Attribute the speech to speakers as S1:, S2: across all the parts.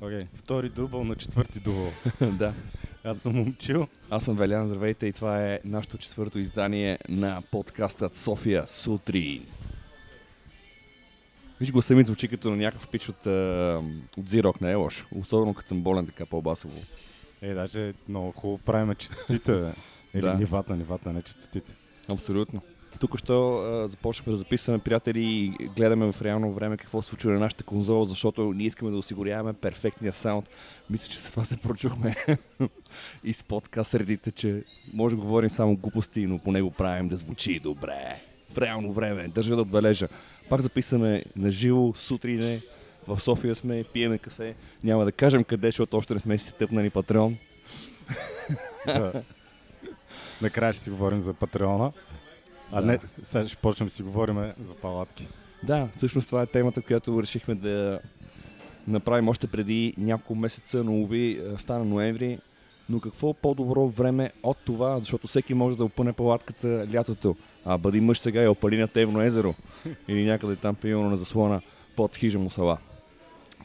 S1: Окей, okay. втори дубъл на четвърти дубъл.
S2: да.
S1: Аз съм Момчил.
S2: Аз съм Велян, здравейте и това е нашето четвърто издание на подкастът София сутрин. Виж гласа ми звучи като на някакъв пич от, от Зирок, не е лош. Особено като съм болен така по-басово.
S1: Е, даже много хубаво правим чистотите, Или да. нивата, нивата, не чистотите.
S2: Абсолютно. Тук що започнахме да записваме, приятели, и гледаме в реално време какво се случва на нашата конзола, защото ние искаме да осигуряваме перфектния саунд. Мисля, че с това се прочухме и с подкаст средите, че може да говорим само глупости, но поне го правим да звучи добре. В реално време. Държа да отбележа. Пак записваме на живо, сутрине, в София сме, пиеме кафе. Няма да кажем къде, защото още не сме си тъпнали Патреон.
S1: Да. Накрая ще си говорим за Патреона. А да. не, сега ще почнем си говорим за палатки.
S2: Да, всъщност това е темата, която решихме да направим още преди няколко месеца, но уви, е, стана ноември. Но какво по-добро време от това, защото всеки може да опъне палатката лятото. А бъди мъж сега и опали на Тевно езеро. Или някъде там пиено на заслона под хижа му сала.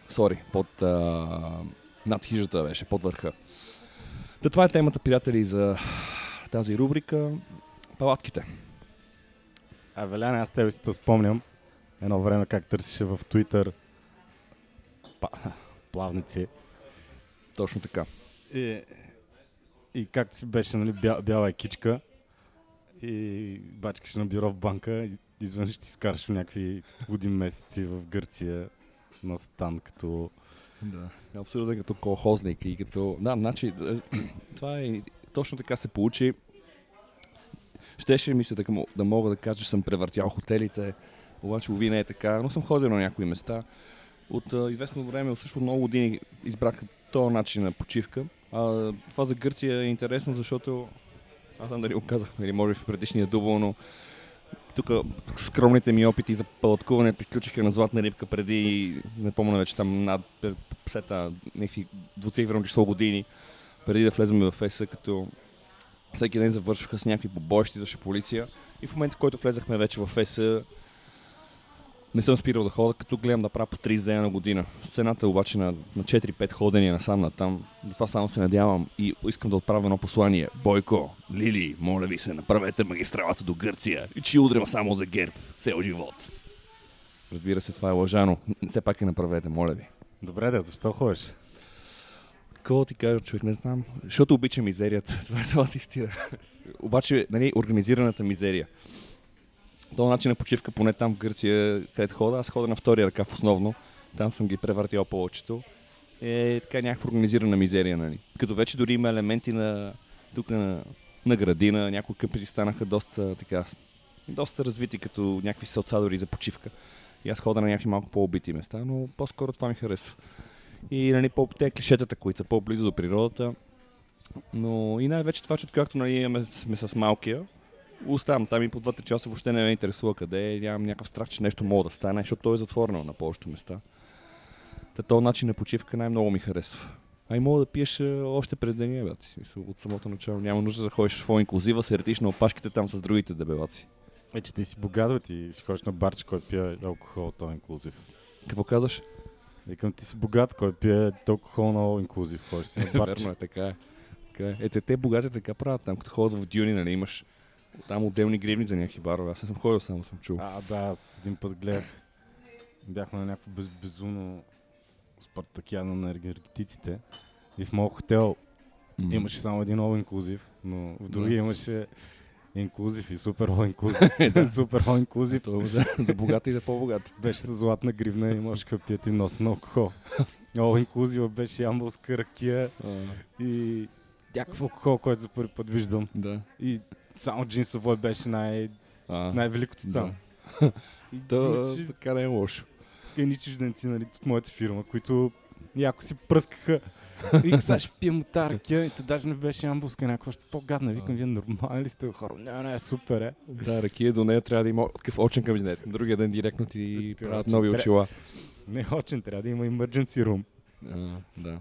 S2: Сори, под, а, над хижата беше, под върха. Та това е темата, приятели, за тази рубрика. Палатките.
S1: А, Веляне, аз тебе си те спомням едно време как търсише в Твитър плавници.
S2: Точно така.
S1: И, и както си беше, нали, бя, бяла екичка и бачкаше на бюро в банка и изведнъж ти скараш някакви години месеци в Гърция на стан, като...
S2: Да, абсолютно като колхозник и като... Да, значи, това е... Точно така се получи. Щеше ми се да, да мога да кажа, че съм превъртял хотелите, обаче ови не е така, но съм ходил на някои места. От а, известно време, също много години избрах този начин на почивка. А, това за Гърция е интересно, защото аз знам дали го казахме или може в предишния дубъл, но тук скромните ми опити за палаткуване приключиха на златна рибка преди, не помня вече там над псета, някакви двуцифрено число години, преди да влезем в ЕСА, като всеки ден завършваха с някакви побоищи, за полиция. И в момента, в който влезахме вече в ЕСА, не съм спирал да хода, като гледам да правя по 30 дена на година. Сцената обаче на, на 4-5 ходения насам на там. Затова само се надявам и искам да отправя едно послание. Бойко, Лили, моля ви се, направете магистралата до Гърция и че удрям само за герб цел живот. Разбира се, това е лъжано. Все пак и направете, моля ви.
S1: Добре, да, защо ходиш?
S2: Какво ти кажа, човек, не знам. Защото обичам мизерията. Това е цялата истина. Обаче, нали, организираната мизерия. Този начин на почивка, поне там в Гърция, където хода, аз хода на втория ръкав основно. Там съм ги превъртял повечето. Е така някаква организирана мизерия, нали. Като вече дори има елементи на тук на, на градина, някои къмпи станаха доста така, доста развити като някакви салцадори за почивка. И аз хода на някакви малко по-обити места, но по-скоро това ми харесва. И нали, по те клишетата, които са по-близо до природата. Но и най-вече това, че откакто нали, сме с малкия, оставам там и по 2-3 часа въобще не ме интересува къде е. Нямам някакъв страх, че нещо мога да стане, защото той е затворено на повечето места. Та този начин на почивка най-много ми харесва. А и мога да пиеш още през деня, бе. От самото начало няма нужда да ходиш в инклюзива, се ретиш на опашките там с другите дебелаци.
S1: Е, че ти си богат, бе, ти си ходиш на барче, който пие алкохол, то е инклюзив.
S2: Какво казваш?
S1: Викам, ти си богат, кой пие толкова много инклюзив, ходиш си на.
S2: Верно е, така е. Така е. Ете, те богати така правят там, като ходят в дюни, нали, имаш там отделни гривни за някакви барове. Аз не съм ходил, само съм чул.
S1: А, да, аз един път гледах. Бяхме на някакво без, безумно спартакиано на енергетиците. И в моят хотел mm. имаше само един all инклюзив, но в другия yeah. имаше инклюзив и супер инклюзив. супер инклюзив.
S2: за, за богати и за по-богати.
S1: Беше с златна гривна и можеш да пият и нос на алкохол. All инклюзива беше ямбулска ракия и някакъв алкохол, който за първи път виждам.
S2: Да.
S1: И само джинсово беше най- най-великото там.
S2: Да, така не е лошо.
S1: Едни чужденци нали, от моята фирма, които яко си пръскаха. И сега ще пием от ракия, и то даже не беше ямбулска, някаква още по-гадна. Викам, вие нормални ли сте хора? Не, не, супер е.
S2: Да, ракия до нея трябва да има такъв очен кабинет. Другия ден директно ти правят нови очила.
S1: Не очен, трябва да има emergency room.
S2: А, да.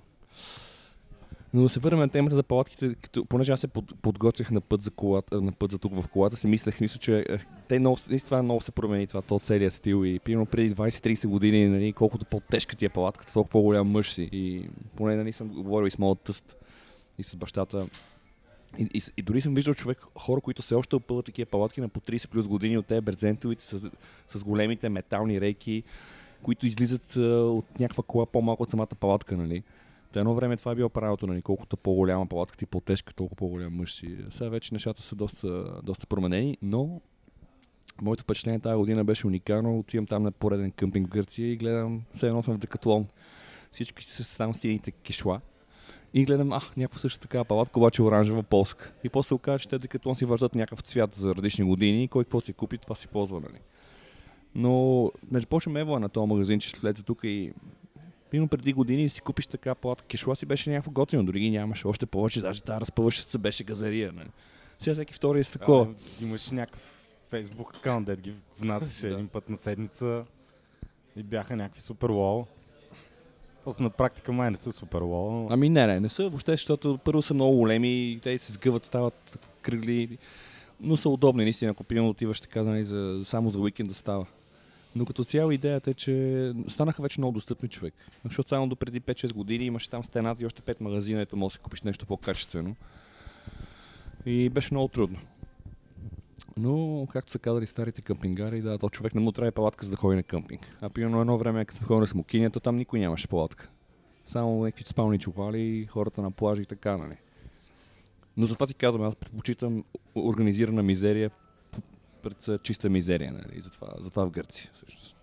S2: Но да се върнем на темата за палатките, като, понеже аз се под, подготвях на път за, колата, на път за тук в колата, си мислех, мисля, че е, те много, това много се промени, това, то целият стил и примерно преди 20-30 години, нали, колкото по-тежка ти е палатката, толкова по-голям мъж си. И поне нали, съм говорил и с моят тъст и с бащата. И, и, и, дори съм виждал човек, хора, които все още опъват такива палатки на по 30 плюс години от тези брезентовите с, с големите метални рейки, които излизат а, от някаква кола по-малко от самата палатка, нали? Та едно време това е било правилото, нали? колкото по-голяма палатката и по-тежка, толкова по-голям мъж си. Сега вече нещата са доста, доста променени, но моето впечатление тази година беше уникално. Отивам там на пореден къмпинг в Гърция и гледам, все едно съм в Декатлон. Всички са само стените кишла. И гледам, ах, някаква също така палатка, обаче оранжева полска. И после се оказа, че те Декатлон си въртат някакъв цвят за различни години и кой какво си купи, това си ползва, нали. Но не почвам ева на този магазин, че след за тук и Примерно преди години си купиш така плата кишла си беше някакво готино, дори ги нямаше още повече, даже тази разпъващата се беше газария. Нали? Сега всеки втори е с такова.
S1: А, имаш някакъв фейсбук аккаунт, дед ги внасяше един път на седмица и бяха някакви супер лоу. После на практика май не са супер лоу.
S2: Ами не, не, не са въобще, защото първо са много големи и те се сгъват, стават кръгли, но са удобни, наистина, ако примерно отиваш така, нали, за, само за уикенд да става. Но като цяло идеята е, че станаха вече много достъпни човек. Защото само до преди 5-6 години имаше там стената и още 5 магазина, ето може да си купиш нещо по-качествено. И беше много трудно. Но, както са казали старите къмпингари, да, то човек не му трябва палатка за да ходи на къмпинг. А примерно едно време, като сме ходили на смокиня, то там никой нямаше палатка. Само някакви спални чували, хората на плажа и така, нали. Но затова ти казвам, аз предпочитам организирана мизерия пред чиста мизерия, нали? Затова, затова в Гърция. Всъщност.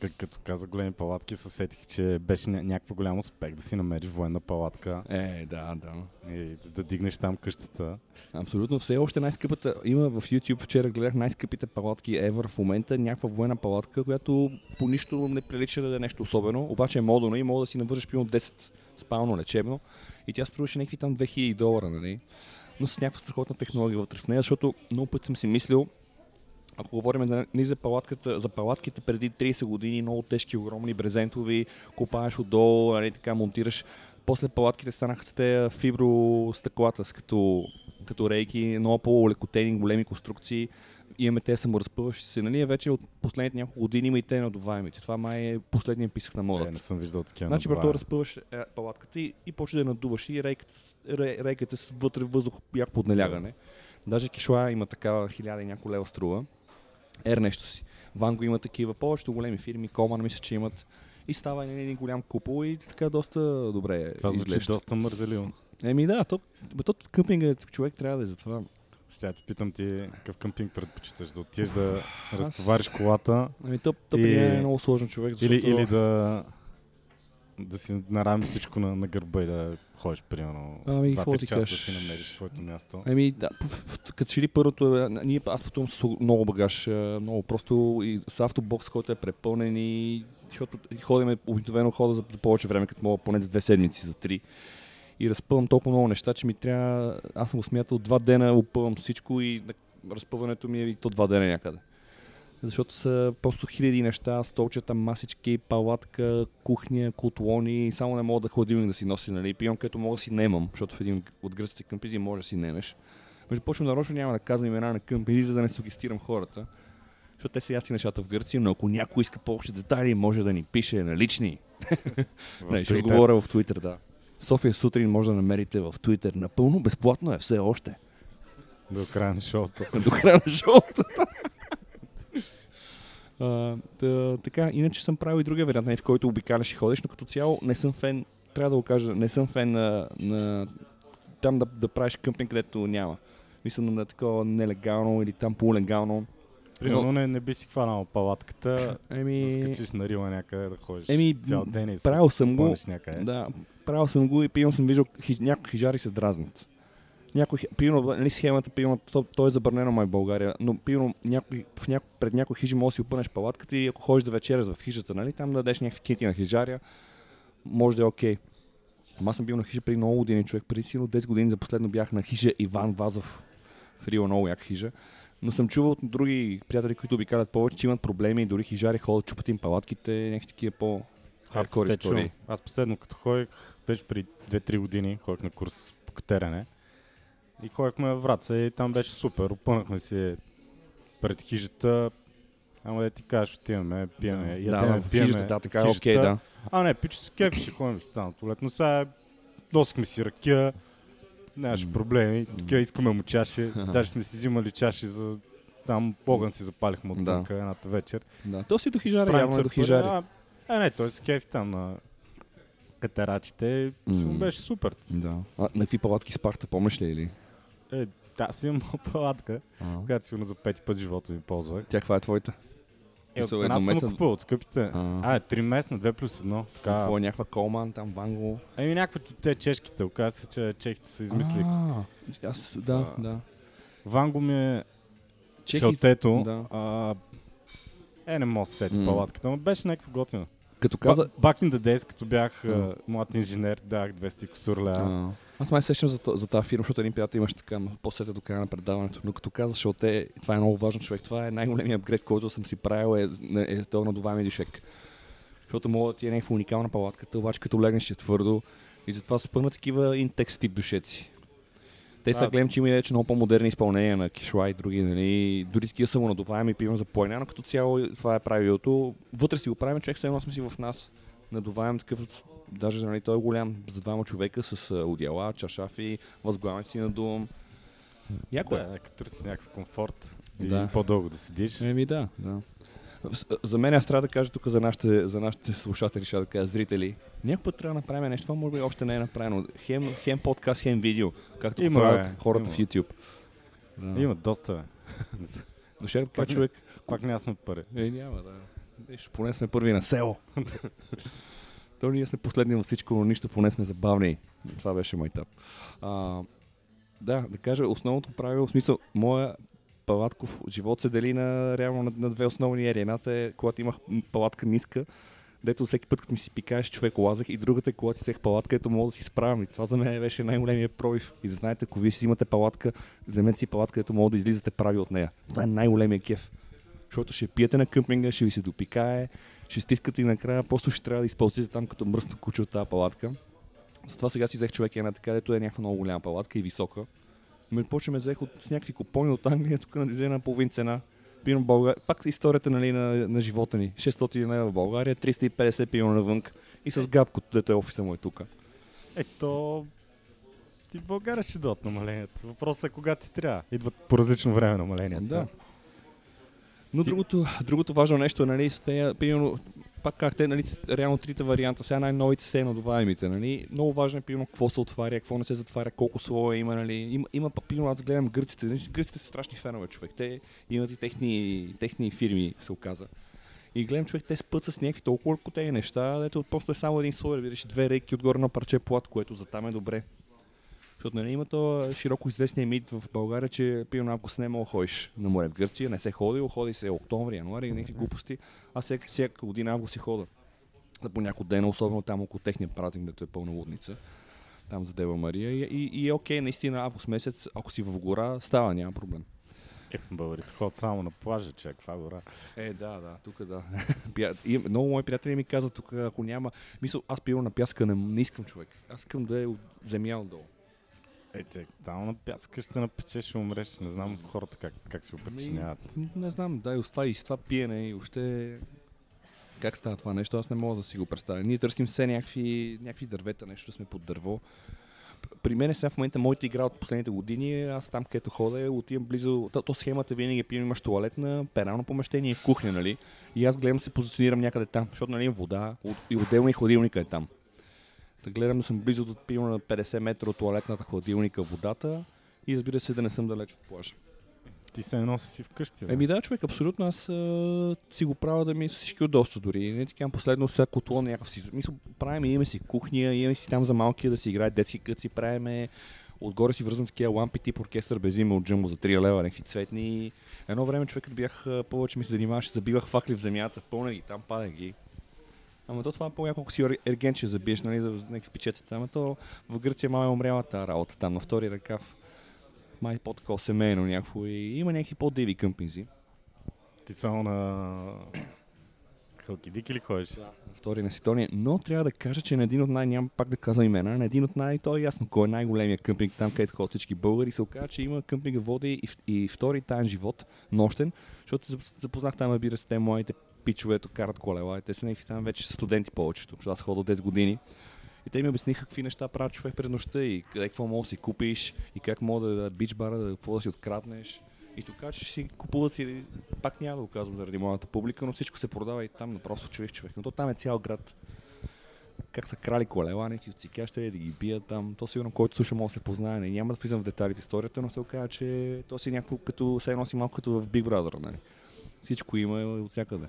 S1: Как, като каза големи палатки, се сетих, че беше ня- някаква голям успех да си намериш военна палатка.
S2: Е, да, да.
S1: И да, да дигнеш там къщата.
S2: Абсолютно. Все още най-скъпата. Има в YouTube, вчера гледах най-скъпите палатки ever в момента. Някаква военна палатка, която по нищо не прилича да е нещо особено. Обаче е модулна и мога да си навържеш пилно 10 спално лечебно. И тя струваше някакви там 2000 долара, нали? Но с някаква страхотна технология вътре в нея, защото много път съм си мислил, ако говорим за, ни за, палатката, за палатките преди 30 години, много тежки, огромни брезентови, копаеш отдолу, нали, така монтираш. После палатките станаха с тези фибростъклата, с като, като рейки, много по-лекотени, големи конструкции. Имаме те саморазпъващи се. Нали, вече от последните няколко години има и те надуваемите. Това май е последния писах на мода.
S1: Е, не съм виждал такива.
S2: Значи, брато, разпъваш е, палатката и, и почва да надуваш и рейката, рейката с вътре въздух як под налягане. Даже кишла има такава хиляда и няколко лева струва. Ер нещо си. Ванго има такива, повечето големи фирми, Коман мисля, че имат. И става един голям купол и така доста добре
S1: Това звучи доста мързеливо.
S2: Еми да, то, то къмпинга човек трябва да е за това.
S1: Сега те питам ти какъв къмпинг предпочиташ? Да отидеш да Аз... разтовариш колата?
S2: Ами то, то и... е много сложно човек.
S1: Защото... Или, или да да си нарами всичко на, на гърба и да ходиш, примерно, ами, 2-3 часа да си намериш своето място.
S2: Ами, да, като че ли първото, ние, аз пътувам с много багаж, много просто и с автобокс, който е препълнен и защото ходим обикновено хода за, за повече време, като мога поне за две седмици, за три. И разпъвам толкова много неща, че ми трябва, аз съм го смятал, два дена опъвам всичко и разпъването ми е и то два дена някъде защото са просто хиляди неща, столчета, масички, палатка, кухня, котлони, само не мога да ходим да си носи, нали, пион, където мога да си немам, защото в един от гръците къмпизи може да си немеш. Между почвам нарочно няма да казвам имена на къмпизи, за да не сугестирам хората, защото те са ясни нещата в Гърция, но ако някой иска повече детайли, може да ни пише на лични. не, ще говоря в Твитър, да. София сутрин може да намерите в Твитър. Напълно безплатно е все още.
S1: До края на шоуто.
S2: До края на шоуто. А, да, така, иначе съм правил и другия вариант, нали, в който обикаляш и ходиш, но като цяло не съм фен, трябва да го кажа, не съм фен на, на там да, да правиш къмпинг, където няма. Мисля на такова нелегално или там полулегално.
S1: Примерно но... не, не би си хванал палатката, еми... да скачиш на рила някъде, да ходиш
S2: еми,
S1: цял ден и
S2: правил съм го,
S1: някъде.
S2: Да, правил съм го и пивам съм виждал хиж, някои хижари се дразнят някой, пино, нали схемата, пино, то, то, е забранено май в България, но пино, някой, в няко, пред някой хижи може да си опънеш палатката и ако ходиш да вечеряш в хижата, нали, там да дадеш някакви кинти на хижаря, може да е окей. Okay. аз съм бил на хижа преди много години, човек. Преди силно 10 години за последно бях на хижа Иван Вазов. В Рио много як хижа. Но съм чувал от други приятели, които обикалят повече, че имат проблеми и дори хижари ходят, чупат им палатките, някакви такива по
S1: Аз,
S2: Hardcore
S1: те
S2: истории.
S1: аз последно като ходих, беше при 2-3 години, ходих на курс по катерене. И ходихме в Враца и там беше супер. Опънахме си пред хижата. Ама да ти кажеш, отиваме, пиеме,
S2: да,
S1: ядеме,
S2: да,
S1: пиеме.
S2: хижата, да, така е окей,
S1: хижата.
S2: да.
S1: А, не, пича си кефи, ще ходим ще стана туалет. Но сега носихме си ръкия, нямаше проблеми.
S2: М.
S1: Такива искаме му чаши. Даже сме си взимали чаши за там огън си запалихме
S2: Да.
S1: отвънка едната вечер.
S2: да. То си до хижари, явно е до хижари.
S1: А, а, не, той се кефи там на катерачите. Си
S2: М.
S1: беше супер.
S2: Да. А, на какви палатки спахте, помниш ли или?
S1: Е, си имам палатка,
S2: А.
S1: която сигурно за пети път живота ми ползвах.
S2: Тя каква е твоята?
S1: Е, от едната съм купил от скъпите.
S2: А.
S1: Е, три местна, две плюс едно. Така.
S2: Какво е някаква Колман, там Ванго?
S1: Еми някакви от те чешките. Оказва се, че чехите са измислили.
S2: А, Аз, да, да.
S1: Ванго ми е
S2: Чехи-
S1: шелтето.
S2: да.
S1: А, е, не мога да се сети палатката, но беше някакво готино.
S2: Като каза...
S1: Back in the days, като бях млад инженер, дах 200 косур лева.
S2: Аз май сещам за, то- за тази фирма, защото един приятел имаше така, после до края на предаването. Но като каза, защото това е много важно човек, това е най-големият апгрейд, който съм си правил, е, е, е този надуваемия дишек. Защото мога да ти е някаква уникална палатката, обаче като легнеш е твърдо и затова са пълна такива интекс тип душеци. Те сега
S1: А.
S2: гледам, че има вече много по-модерни изпълнения на кишла и други, нали, дори такива самонадуваеми, примерно за плойна, но като цяло това е правилото. Вътре си го правим, човек все едно сме си в нас. Надуваем такъв, даже нали, той е голям, за двама човека с а, одеяла, чашафи, възглавяме си надувам. Яко е.
S1: Да, търси някакъв комфорт и
S2: Да.
S1: по-дълго да седиш.
S2: Еми да, да. За мен аз трябва да кажа тук за нашите, за нашите слушатели, ще да кажа зрители. Някой път трябва да направим нещо, това може би още не е направено. Хем, хем подкаст, хем видео, както
S1: Има,
S2: правят
S1: бе,
S2: хората
S1: има.
S2: в YouTube. Да.
S1: Има доста, бе.
S2: Така
S1: Пак не-
S2: човек.
S1: Пак няма сме пари.
S2: Е, няма, да. Виж, поне сме първи на село. То ние сме последни във всичко, но нищо, поне сме забавни. Това беше майтап. А, да, да кажа, основното правило, в смисъл, моя палатков живот се дели на, реално на, на две основни ери. Едната е, когато имах палатка ниска, дето всеки път, като ми си пикаеш, човек лазах, и другата е, когато си взех палатка, ето мога да си справям. И това за мен беше най-големият пробив. И да знаете, ако вие си имате палатка, вземете си палатка, ето мога да излизате прави от нея. Това е най-големия кеф. Защото ще пиете на къмпинга, ще ви се допикае, ще стискате и накрая просто ще трябва да изпълзите там като мръсно куче от тази палатка. Затова сега си взех човек една така, дето е някаква много голяма палатка и висока. Ме почваме взех от с някакви купони от Англия, тук на дойде на половин цена. Пирам България. Пак историята нали, на, на живота ни. 600 лева в България, 350 пием навън и с габко, дето е офиса му е тук.
S1: Ето, ти в България ще дадат намаленията. Въпросът е кога ти трябва. Идват по различно време намаленията.
S2: Да. Но
S1: Сти-
S2: другото, другото важно нещо е, нали, с тея, примерно, пак как те, нали, реално трите варианта, сега най-новите са надуваемите, нали, много важно е, примерно, какво се отваря, какво не се затваря, колко слоя има, нали, има, има примерно, аз гледам гърците, нали, гърците са страшни фенове, човек, те имат и техни, техни фирми, се оказа. И гледам човек, те спът с някакви толкова лекотени неща, дето просто е само един слой, видиш две рейки отгоре на парче плат, което за там е добре. Защото нали, има то широко известния мит в България, че примерно август не мога да ходиш на море в Гърция, не се ходи, ходи се октомври, януари, някакви глупости. Аз всяка, всяка година август си хода. За по някой ден, особено там около техния празник, дето е пълна лудница. Там за Дева Мария. И, и, и е окей, наистина, август месец, ако си в гора, става, няма проблем.
S1: Е, българите ходят само на плажа, човек, това гора.
S2: Е, да, да, тук да. И много мои приятели ми казват, тук ако няма... Мисъл, аз пиво на пяска не, не искам човек. Аз искам да е от земя отдолу.
S1: Е, човек, там на пяска ще напечеш, ще умреш. Не знам хората как, как се опричиняват.
S2: Ами, Не знам, да, и с това, и с това пиене, и още... Как става това нещо, аз не мога да си го представя. Ние търсим все някакви, някакви дървета, нещо да сме под дърво. При мен е сега в момента моята игра от последните години, аз там където ходя, отивам близо, то, то схемата винаги е, имаш туалетна, перално помещение, кухня, нали? И аз гледам да се позиционирам някъде там, защото нали вода и отделно и хладилника е там. Да гледам да съм близо до примерно на 50 метра от туалетната хладилника водата и разбира се да не съм далеч от плажа.
S1: Ти се носи си вкъщи. бе.
S2: Еми да, човек, абсолютно. Аз а, си го правя да ми е всички удобства дори. Не ти казвам последно всяко котло някакъв си. Мисля, правим, имаме си кухня, имаме си там за малкия да си играе детски къци, правиме. Отгоре си връзвам такива лампи тип оркестър без име от джамбо за 3 лева, някакви цветни. Едно време човек, като бях повече ми се занимаваше, забивах факли в земята, пълна ги, там падах ги. Ама то това е по-няколко си ер- ергенче забиеш, нали, за някакви печета. Ама то в Гърция май е умряла тази работа там на втори ръкав. Май по-такова семейно някакво и има някакви по-диви къмпинзи.
S1: Ти само на Халкидики ли ходиш?
S2: Да. Втори на Ситония, но трябва да кажа, че на един от най, няма пак да казвам имена, на един от най, то е ясно кой е най-големия къмпинг там, където ходят всички българи. Се оказа, че има къмпинга води и, и втори таен живот, нощен, защото се запознах там, разбира се, те моите пичовето карат колела и те са някакви там вече студенти повечето, защото аз ходя 10 години. И те ми обясниха какви неща правят човек пред нощта и къде какво мога да си купиш и как мога да бич бара, да, какво да си откраднеш. И се оказа, че си купуват си, пак няма да го казвам заради моята публика, но всичко се продава и там просто човек човек. Но то там е цял град. Как са крали колела, някакви от цикящи да ги бият там. То сигурно който слуша може да се познае. Не, няма да влизам в детайлите историята, но се оказа, че то си някакво като, се носи малко като в Big Brother. Нали? Всичко има от всякъде.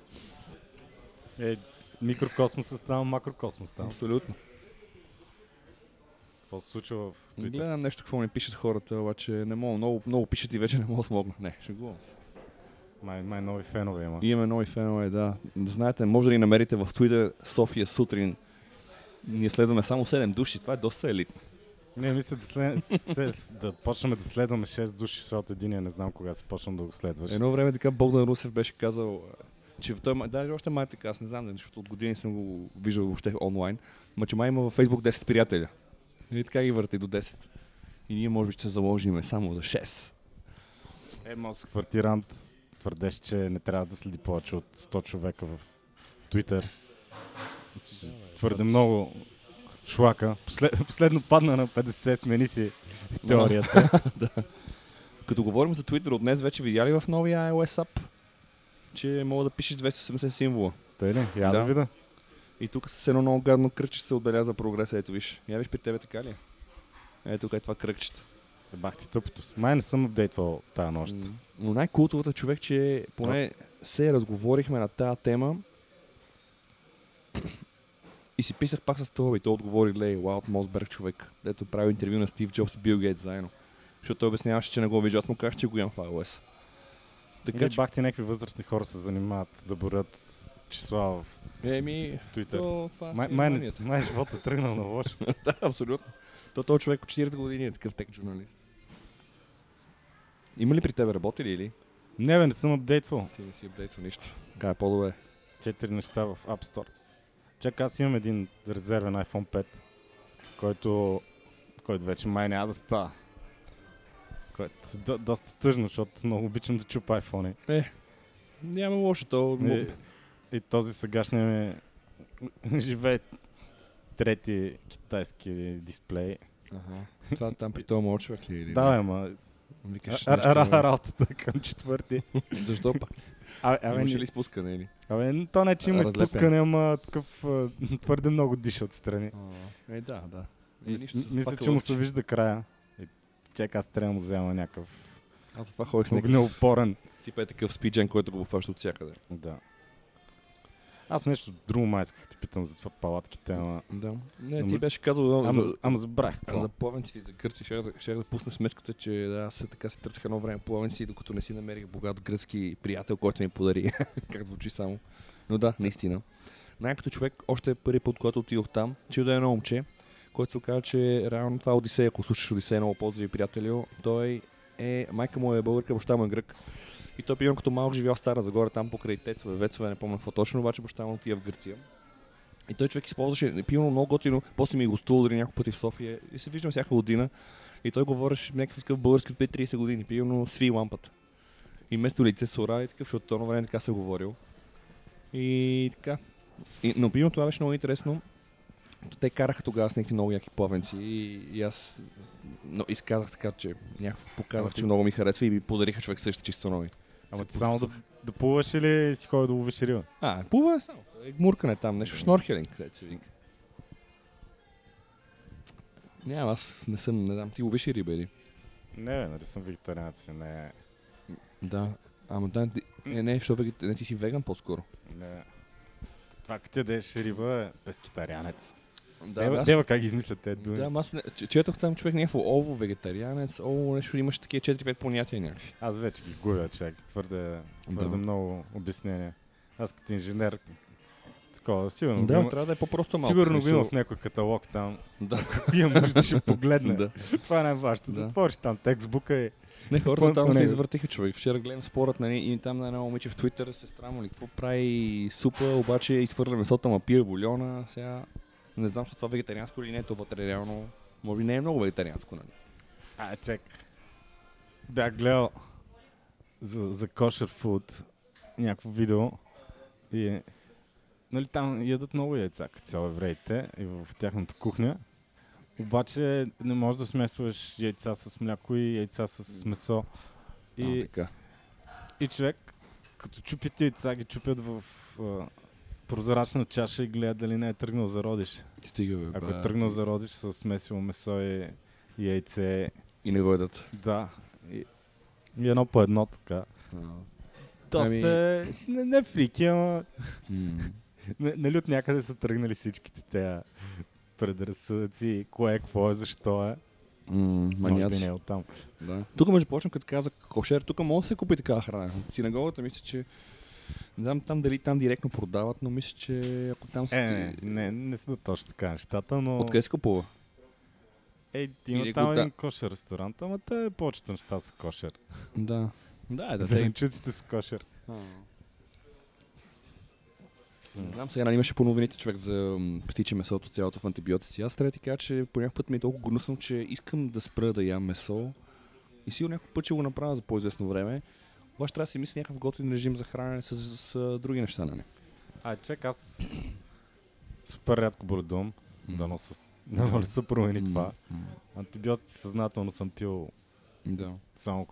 S1: Е, микрокосмоса става макрокосмос там.
S2: Абсолютно.
S1: Какво се случва в Twitter?
S2: Гледам нещо, какво ми пишат хората, обаче не мога, много, много пишат и вече не мога да смогна. Не, шегувам се.
S1: Май, май нови фенове има.
S2: Имаме нови фенове. Да знаете, може да ни намерите в Twitter София сутрин. Ние следваме само 7 души, това е доста елитно.
S1: Не, мисля да, след... се, да почнем да следваме 6 души, защото единия не знам кога се почнем да го следваш.
S2: Едно време така Богдан Русев беше казал, че той, ма- даже още май така, аз не знам, защото от години съм го виждал въобще онлайн, ма че май има във Facebook 10 приятеля. И така ги върти до 10. И ние може би ще се заложиме само за 6.
S1: Е, Мос квартирант твърдеше, че не трябва да следи повече от 100 човека в Twitter. Твърде много шлака. Послед, последно падна на 50, смени си теорията.
S2: Като говорим за Twitter от днес, вече видя ли в новия iOS app, че мога да пишеш 280 символа.
S1: Тъй ли? Я да,
S2: Да.
S1: видя.
S2: И тук с едно много гадно кръгче се отбеляза прогреса. Ето виж. Я виж при тебе така ли? е? Ето тук е това кръгчето.
S1: Бах ти тъпото. Май не съм апдейтвал тази нощ.
S2: Но най-култовата човек, че поне се разговорихме на тази тема и си писах пак с това и той отговори Лей, Уайлд Мосберг човек, дето прави интервю на Стив Джобс и Бил Гейтс заедно. Защото той обясняваше, че не го вижда. Аз му казах, че го имам в iOS. Така
S1: Така
S2: че,
S1: бах ти някакви възрастни хора се занимават да борят числа в
S2: еми,
S1: Twitter.
S2: то, това
S1: Май,
S2: е
S1: май,
S2: манията.
S1: май живота е тръгнал на лошо.
S2: да, абсолютно. То този човек от 40 години е такъв тек журналист. Има ли при тебе работили или?
S1: Не бе, не съм апдейтвал.
S2: Ти не си апдейтвал нищо. Така е по-добре.
S1: Четири неща в App Store. Чак аз имам един резервен iPhone 5, който, който вече май няма да става. Който е до, доста тъжно, защото много обичам да чупа iPhone.
S2: Е, няма лошо. То...
S1: И, и този сегашния ми живее трети китайски дисплей.
S2: Ага. Това там при този моят човек ли? е,
S1: Да,
S2: не?
S1: бе, ма.
S2: Викаш
S1: а-
S2: нещо,
S1: Работата към четвърти.
S2: Защо пак?
S1: Абе, абе,
S2: Имаше ли спускане или?
S1: абе, то не, че има
S2: Разлепен.
S1: изпускане, ама такъв а, твърде много диша отстрани.
S2: Е, да, да. Е,
S1: Мис,
S2: нищо,
S1: мисля,
S2: е
S1: че му се вижда края. И, чека, аз трябва да му взема някакъв
S2: Аз затова ходих с някакъв
S1: огнеопорен.
S2: тип е такъв спиджен, който го фаща от всякъде.
S1: Да. Аз нещо друго май исках да ти питам за това палатките, ама...
S2: Да. Не, ти беше казал
S1: Ама,
S2: за,
S1: ама забрах. какво?
S2: за плавенците и за гърци. Ще да, щях да пусна смеската, че да, аз се така се търсих едно време плавенци, докато не си намерих богат гръцки приятел, който ми подари. как звучи само. Но да, наистина. Най-като човек, още първи път, когато отидох там, че да е едно момче, който се оказа, че реално това е Одисея, ако слушаш Одисея, много поздрави приятелю, той е, майка му е българка, баща му е грък. И той примерно като малък живял в Стара Загора, там покрай Тецове, Вецове, не помня какво точно, обаче баща му отива в Гърция. И той човек използваше, пилно много готино, после ми гостува дори няколко пъти в София и се виждам всяка година. И той говореше някакъв такъв български от 30 години, пилно сви лампата. И вместо лице Сора и такъв, защото то време така се е говорил. И така. И, но пилно това беше много интересно. Те караха тогава с някакви много яки плавенци и, и аз но изказах така, че някакво показах, че много ми харесва и ми подариха човек също чисто нови.
S1: Ама ти само да, да плуваш или си ходи да ловиш риба?
S2: А, плува само. Е, гмуркане там, нещо шнорхелинг, където се вика. Няма, аз не съм, не знам, ти ловиш и риба или?
S1: Не, бе, нали съм вегетарианец, и не,
S2: Да. Ама да, ти- е, не, що веги... не, ти си веган по-скоро.
S1: не. Това като ядеш риба е пескитарианец.
S2: Да,
S1: Дева,
S2: аз-
S1: дева как ги измислят те думи.
S2: Да, аз не, четох там човек някакво ово, вегетарианец, ово, нещо, имаше такива 4-5 понятия някакви.
S1: Аз вече ги губя, човек. Твърде, твърде
S2: Да.
S1: много обяснения. Аз като инженер, такова, сигурно,
S2: Да,
S1: има,
S2: трябва да е по-просто малко.
S1: сигурно го има в някой каталог там.
S2: Да.
S1: Имам нужда, ще погледне.
S2: да.
S1: Това е най-важното. Да. Отвориш там текстбука и
S2: Не, хората там се извъртиха човек. Вчера гледам спорът нали, и там на едно момиче в Твитър се страмали. Какво прави супа, обаче изхвърля месото, ма пие бульона. Сега не знам, са това вегетарианско или не, то вътре реално. Може би не е много вегетарианско, нали?
S1: А, чек. Бях гледал за, за кошер фуд някакво видео и е, нали, там ядат много яйца, като цяло евреите и в тяхната кухня. Обаче не можеш да смесваш яйца с мляко и яйца с месо.
S2: А,
S1: И,
S2: така.
S1: и човек, като чупят яйца, ги чупят в а, прозрачна чаша и гледат дали не е тръгнал зародиш.
S2: Стига, бе.
S1: Ако е тръгнал зародиш с смесило месо и, яйце,
S2: И не го ядат.
S1: да. И, и едно по едно така.
S2: А.
S1: Доста
S2: Ами-
S1: е, не, не фрики, ама нали от някъде са тръгнали всичките тези предразсъдъци, кое е, какво е, защо е.
S2: М,
S1: Може би не е оттам.
S2: Да. Тук може да почнем, като казах кошер, тук може да се купи такава храна. Синагогата мисля, че не знам там дали там директно продават, но мисля, че ако там
S1: Е,
S2: си...
S1: не, не, не са точно така нещата, но...
S2: Откъде се купува?
S1: Ей, има
S2: Или
S1: там
S2: го да-
S1: един кошер ресторант, ама те повечето неща са кошер.
S2: Да. Да, е, да. те-
S1: Зеленчуците са кошер.
S2: Не знам, сега нали имаше по новините човек за птиче месото, цялото в антибиотици. Аз трябва да ти кажа, че по някакъв път ми е толкова гнусно, че искам да спра да ям месо. И сигурно някакъв път ще го направя за по-известно време. Обаче трябва да си мисля някакъв готин режим за хранене с, с, с други неща, нали?
S1: А, чек, аз супер рядко боледувам.
S2: М.
S1: Дано, с... Дано ли са промени това.
S2: М,
S1: Антибиотици съзнателно съм пил
S2: Да.
S1: само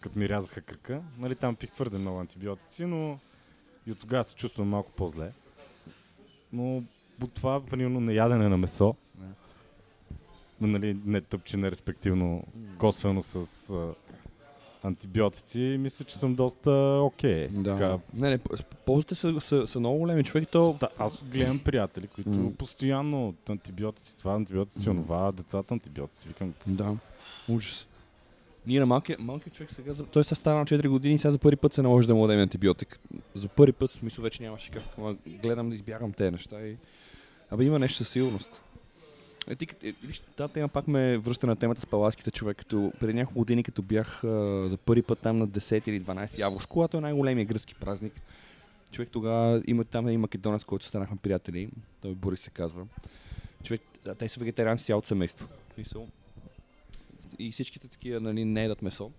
S1: като ми рязаха кръка. Нали, там пих твърде много антибиотици, но и от тогава се чувствам малко по-зле. Но от това, примерно, неядене на месо, нали, не тъпчене, респективно косвено с а, антибиотици, мисля, че съм доста окей.
S2: Да.
S1: Така,
S2: Не, не, ползите са, са, са много големи. Човек и то...
S1: да, аз гледам приятели, които
S2: М.
S1: постоянно от антибиотици, това антибиотици,
S2: М.
S1: онова, децата антибиотици. Викам,
S2: Да. Ужас. Ние на малкия, малкият човек сега, за- той се става на 4 години и сега за първи път се наложи да му дадем антибиотик. За първи път, в смисъл вече нямаше как. Ама гледам да избягам тези неща и... Абе има нещо със сигурност. Е, ти, е, виж, тази тема пак ме връща на темата с паласките човек. Като преди няколко години, като бях а, за първи път там на 10 или 12 август, когато е най-големия гръцки празник, човек тогава има там и македонец, който станахме приятели. Той Борис се казва. Човек, а, те са вегетарианци цялото семейство. И всичките такива нали, не едат месо.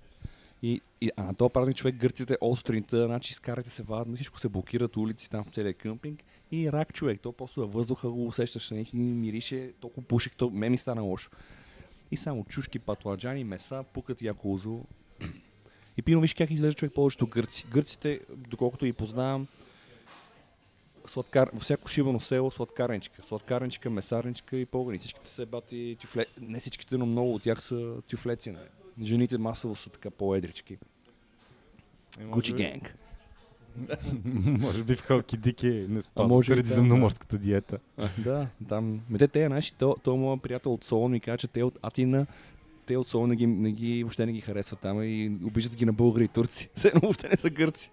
S2: И, и, а на този празник човек гърците от сутринта, значи изкарате се вадно, всичко се блокират улици там в целия къмпинг и рак човек. То просто във въздуха го усещаш, нали, и мирише, толкова пушек, то ме ми стана лошо. И само чушки, патладжани, меса, пукат яко узо. И пино виж как изглежда човек повечето гърци. Гърците, доколкото ги познавам, сладкар, във всяко шибано село сладкарничка. Сладкарничка, месарничка и погани. Всичките са бати тюфле... Не всичките, но много от тях са тюфлеци. Нали? Жените масово са така по-едрички.
S1: е,
S2: Гучи
S1: би-
S2: генг.
S1: може би в Халкидики не спазват
S2: може и
S1: средиземноморската диета.
S2: да, там. Ме те, те, знаеш, то, то моят приятел от Солон ми каза, че те от Атина те от Солон не ги, не ги, въобще не ги харесват там и обиждат ги на българи и турци. Все едно въобще не са гърци.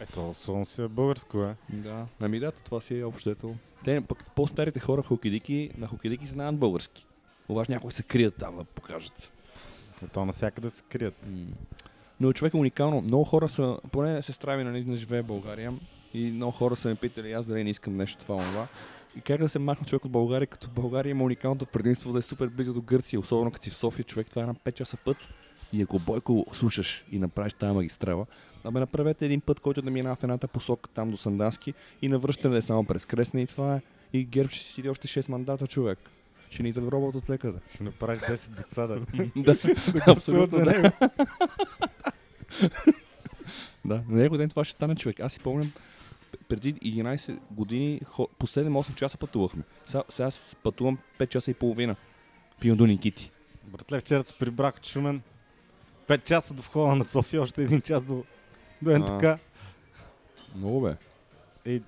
S1: Ето, Солон си е българско, е.
S2: Да. Ами да, това си е общото. Те пък по-старите хора в Хокидики, на Хокидики знаят български. Обаче някои се крият там да покажат.
S1: Ето, навсякъде се крият.
S2: Но човек е уникално. Много хора са, поне сестра ми нали, не живее в България и много хора са ме питали аз дали не искам нещо това, това. И как да се махне човек от България, като България има уникалното предимство да е супер близо до Гърция, особено като си в София, човек, това е на 5 часа път. И ако Бойко слушаш и направиш тази магистрала, абе направете един път, който да минава в едната посока там до Сандански и навръщане да е само през Кресна и това е. И ГЕРБ ще си седи още 6 мандата човек. Ще ни загробват от всекъде.
S1: Ще направиш 10 деца да,
S2: да,
S1: да
S2: абсолютно
S1: за
S2: да.
S1: него.
S2: Да, на някой ден това ще стане човек. Аз си помням, преди 11 години по 7-8 часа пътувахме. Сега, сега пътувам 5 часа и половина. Пием до Никити.
S1: Братле, вчера се прибрах от Шумен. 5 часа до входа на София, още един час до, до НТК.
S2: Много бе.
S1: И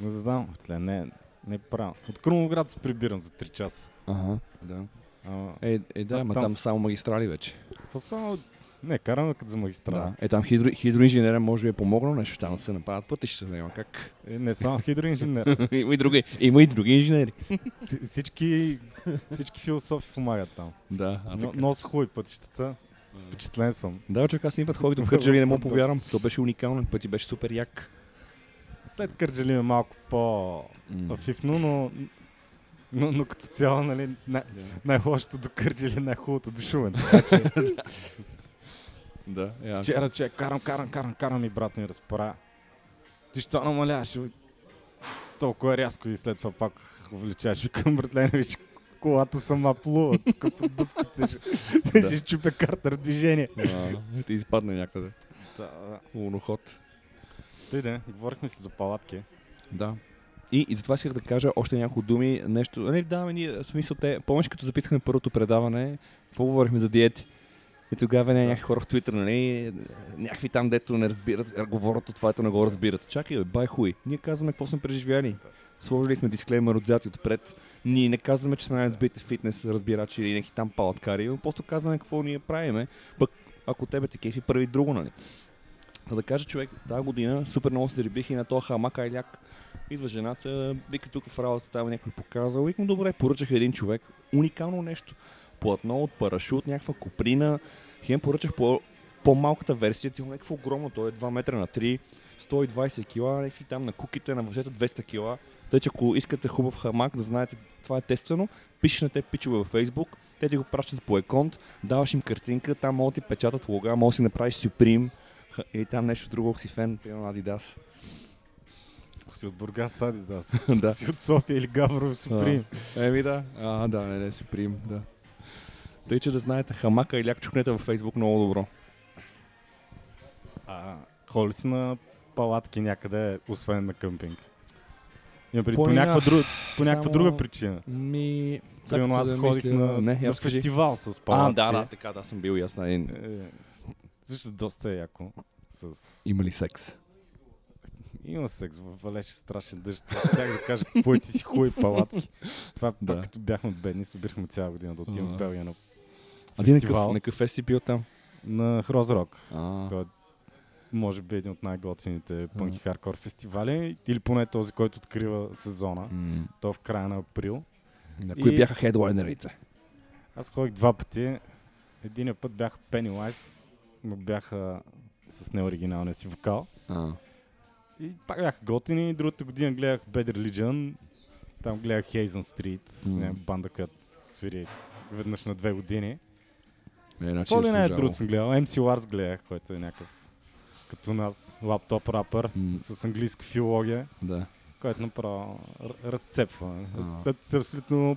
S1: не знам, братле, не, не е правилно. От Крумовград се прибирам за 3 часа.
S2: Ага, да.
S1: Ама,
S2: Е, е да, ма
S1: там
S2: там само магистрали вече.
S1: само... Не, караме като за магистрала.
S2: Да. Е, там хидро, хидроинженерът може би е помогнал нещо, там да се направят пътища, няма как.
S1: Е, не само хидроинженер.
S2: има, и други, има и други инженери.
S1: Си- всички, всички философи помагат там.
S2: Да, а
S1: Но, но са хубави пътищата. Впечатлен съм.
S2: Да, човек, аз един път ходих до Кърджали, не мога повярвам. То беше уникален, пъти беше супер як.
S1: След Кърджали е малко по-фифно, но, но, но като цяло, нали, най- най-лошото до Кърджали е най-хубавото до Шумен. Така че
S2: Да, я.
S1: вчера, че карам, карам, карам, карам и брат ми разпара. Ти що намаляваш? Толкова рязко и след това пак увеличаваш. Викам, братле, виж, колата сама плува. Тук по дупките ще, ще чупя картер движение.
S2: А, Ти изпадна някъде.
S1: Да, да.
S2: Луноход.
S1: Тъй да, говорихме си за палатки.
S2: Да. И, и затова исках да кажа още няколко думи, нещо. Нали, да, бе, ние, в смисъл, те, помниш като записахме първото предаване, какво говорихме за диети? И тогава не, някакви хора в Твитър, нали, някакви там, дето не разбират, говорят от това, ето не го разбират. Чакай, бе, бай хуй. Ние казваме какво сме преживяли. Сложили сме дисклеймер отзад и отпред. Ние не казваме, че сме най-добрите фитнес разбирачи или някакви там палаткари, но просто казваме какво ние правиме. Пък ако тебе те кефи, прави друго, нали? За да кажа човек, тази година супер много се рибих и на този хамак айляк. Идва жената, вика тук в работа, там някой показал. Викам, добре, поръчах един човек. Уникално нещо. Платно от парашут, някаква коприна. Хем поръчах по, по-малката версия, е някакво огромно, то е 2 метра на 3, 120 кила, някакви там на куките, на въжета 200 кила. Тъй, че ако искате хубав хамак, да знаете, това е тествано, пишеш на те пичове във Facebook, те ти го пращат по еконт, даваш им картинка, там могат ти печатат лога, може да си направиш Supreme или там нещо друго, ако си фен, примерно Adidas.
S1: Ако си от Бургас, Адидас.
S2: да.
S1: Си от София или Габрово, Суприм.
S2: Еми да, а, да, не, не, Supreme, да. Тъй, че да знаете, хамака или як чукнете във Facebook много добро.
S1: А, холи си на палатки някъде, освен на къмпинг? Има преди, по,
S2: Планина.
S1: някаква, друга, по някаква
S2: Само-
S1: друга причина.
S2: Ми...
S1: Примерно аз
S2: да
S1: ходих
S2: мисля-
S1: на,
S2: не,
S1: на фестивал с
S2: А,
S1: палатки.
S2: да, да, така, да, съм бил и аз на един.
S1: Е, Също доста е яко. С...
S2: Има ли секс?
S1: Има секс, в- валеше страшен дъжд. Щях да кажа, кой ти си хубави палатки. Това
S2: Да.
S1: като бяхме бедни, събирахме цяла година да отидем
S2: А.
S1: в Белгия на,
S2: А ти
S1: Фестивал.
S2: на кафе си бил там?
S1: на Хрозрок. Той е, може би един от най-готините пънки хардкор фестивали. Или поне този, който открива сезона.
S2: м,
S1: То в края на април.
S2: на кои
S1: И-
S2: бяха хедлайнерите?
S1: Аз ходих два пъти. Единия път бяха Pennywise, но бяха с неоригиналния си вокал.
S2: А,
S1: И пак бяха готини. Другата година гледах Bad Religion. Там гледах Hazen Street, mm. банда, която свири веднъж на две години.
S2: Е, значи
S1: Това ли не е друг съм гледал? MC Lars гледах, който е някакъв като нас, лаптоп рапър
S2: М.
S1: с английска филология,
S2: Да.
S1: който направо разцепва.
S2: А.
S1: Е абсолютно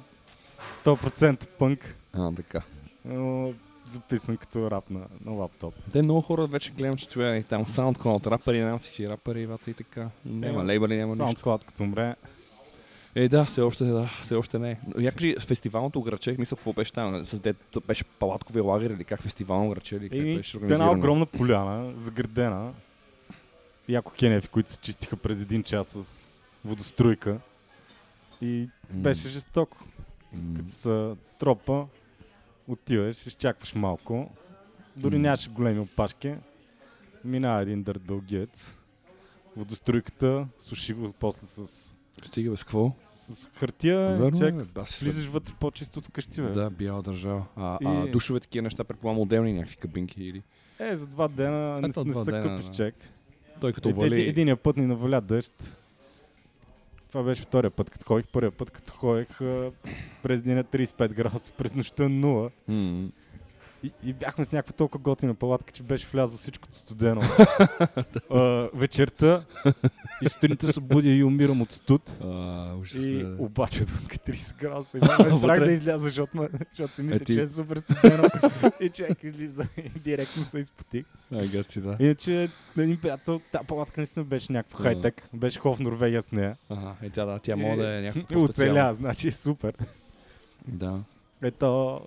S1: 100% пънк,
S2: А, така.
S1: но записан като рап на, на лаптоп.
S2: Те много хора вече гледам, че това е там SoundCloud, рапъри, няма всички рапъри, вата и така. Няма лейбъли, няма нищо.
S1: SoundCloud като умре.
S2: Е, да, все още, да, все още не. Кажи, фестивалното граче, мисля, какво беше там? С дет, беше палаткови лагер или как фестивално граче или как беше
S1: една
S2: организирано?
S1: огромна поляна, заградена. Яко кенефи, които се чистиха през един час с водоструйка. И беше жестоко.
S2: м,
S1: Като са тропа, отиваш, изчакваш малко. Дори
S2: М.
S1: нямаше големи опашки. Минава един дърт бългиец. Водоструйката, суши го после с,
S2: Стига без какво?
S1: с хартия.
S2: Верно е, бе, бас.
S1: влизаш вътре по-чисто от къщи, бе.
S2: Да, бяла държава. А,
S1: И-
S2: а душове такива неща, предполагам, отделни някакви кабинки или...
S1: Е, за два дена
S2: А,
S1: не, не са
S2: дена,
S1: къпиш
S2: да.
S1: чек.
S2: Той като
S1: Е,
S2: вали...
S1: еди- единия път ни наваля дъжд. Това беше втория път, като ходих. Първия път, като ходих през деня 35 градуса, през нощта 0.
S2: М,
S1: И, и бяхме с някаква толкова готина палатка, че беше влязло всичкото студено. а, вечерта и сутринта се будя и умирам от студ.
S2: А, ужас.
S1: И
S2: да.
S1: обаче отвънка 30 градуса. И ме страх да изляза, защото, ме- защото си мисля,
S2: Е, ти-
S1: че е супер студено. и човек излиза и директно се изпотих.
S2: Ай, гаци, да.
S1: Иначе, на един приятел, тази палатка наистина беше някаква
S2: А.
S1: хайтек. Беше хубав в Норвегия с нея.
S2: Ага, е, тя, да, тя може да е някаква
S1: И оцеля, значи е супер.
S2: Да.
S1: Ето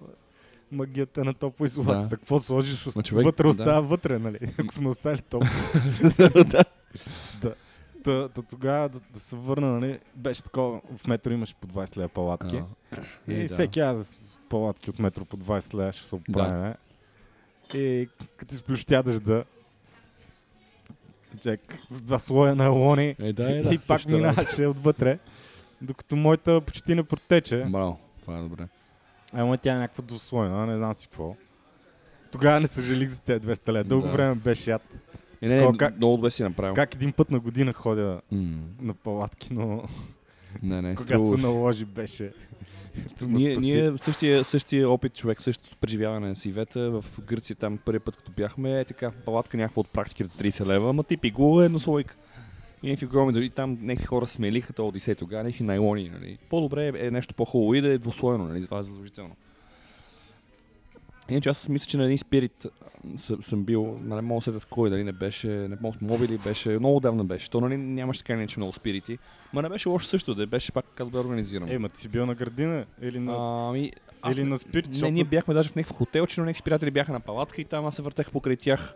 S1: магията на топлоизолацията.
S2: Да.
S1: Какво сложиш, ост...
S2: Човек,
S1: вътре
S2: да.
S1: остава вътре, нали? Ако сме оставили топло.
S2: да.
S1: Та, та тогава да, да се върна, нали? Беше такова, в метро имаше по 20 лева палатки.
S2: А,
S1: и
S2: е, да.
S1: всеки аз палатки от метро по 20 лева ще се оправим. И като изплющя дъжда, чек, с два слоя на лони
S2: Е, да, е, да.
S1: и пак минаваше отвътре, докато моята почти не протече.
S2: Браво, това е добре.
S1: Ама тя е някаква двуслойна, не знам си какво. тогава не съжалих за тези 200 лева. Дълго
S2: Да.
S1: време беше яд.
S2: Е, не, не,
S1: Такова как-
S2: много добре си направил.
S1: Как един път на година ходя
S2: М,
S1: на палатки, но
S2: Не, не,
S1: когато се наложи беше.
S2: Ние, ние същия, същия опит човек, същото преживяване на сивета в Гърция, там първият път като бяхме, е така, палатка някаква от практиката 30 лева, ама ти пиго едно слойка. И някакви огромни, дори там някакви хора смелиха то Одисей тогава, някакви найлони. Нали. По-добре е, е нещо по-хубаво и да е двуслойно, нали, това е задължително. Иначе аз мисля, че на един спирит съм, съм бил, нали, мога да се с кой, дали не беше, не с мобили, беше, много давна беше. То нали, нямаше така иначе много спирити, ма не беше лошо също, да беше пак така добре организирано.
S1: Е, ма ти си бил на градина или на,
S2: Ами,
S1: или
S2: не-
S1: на спирит,
S2: не,
S1: защото
S2: ние бяхме даже в някакъв хотелче, но някакви приятели бяха на палатка и там аз се въртех покрай тях.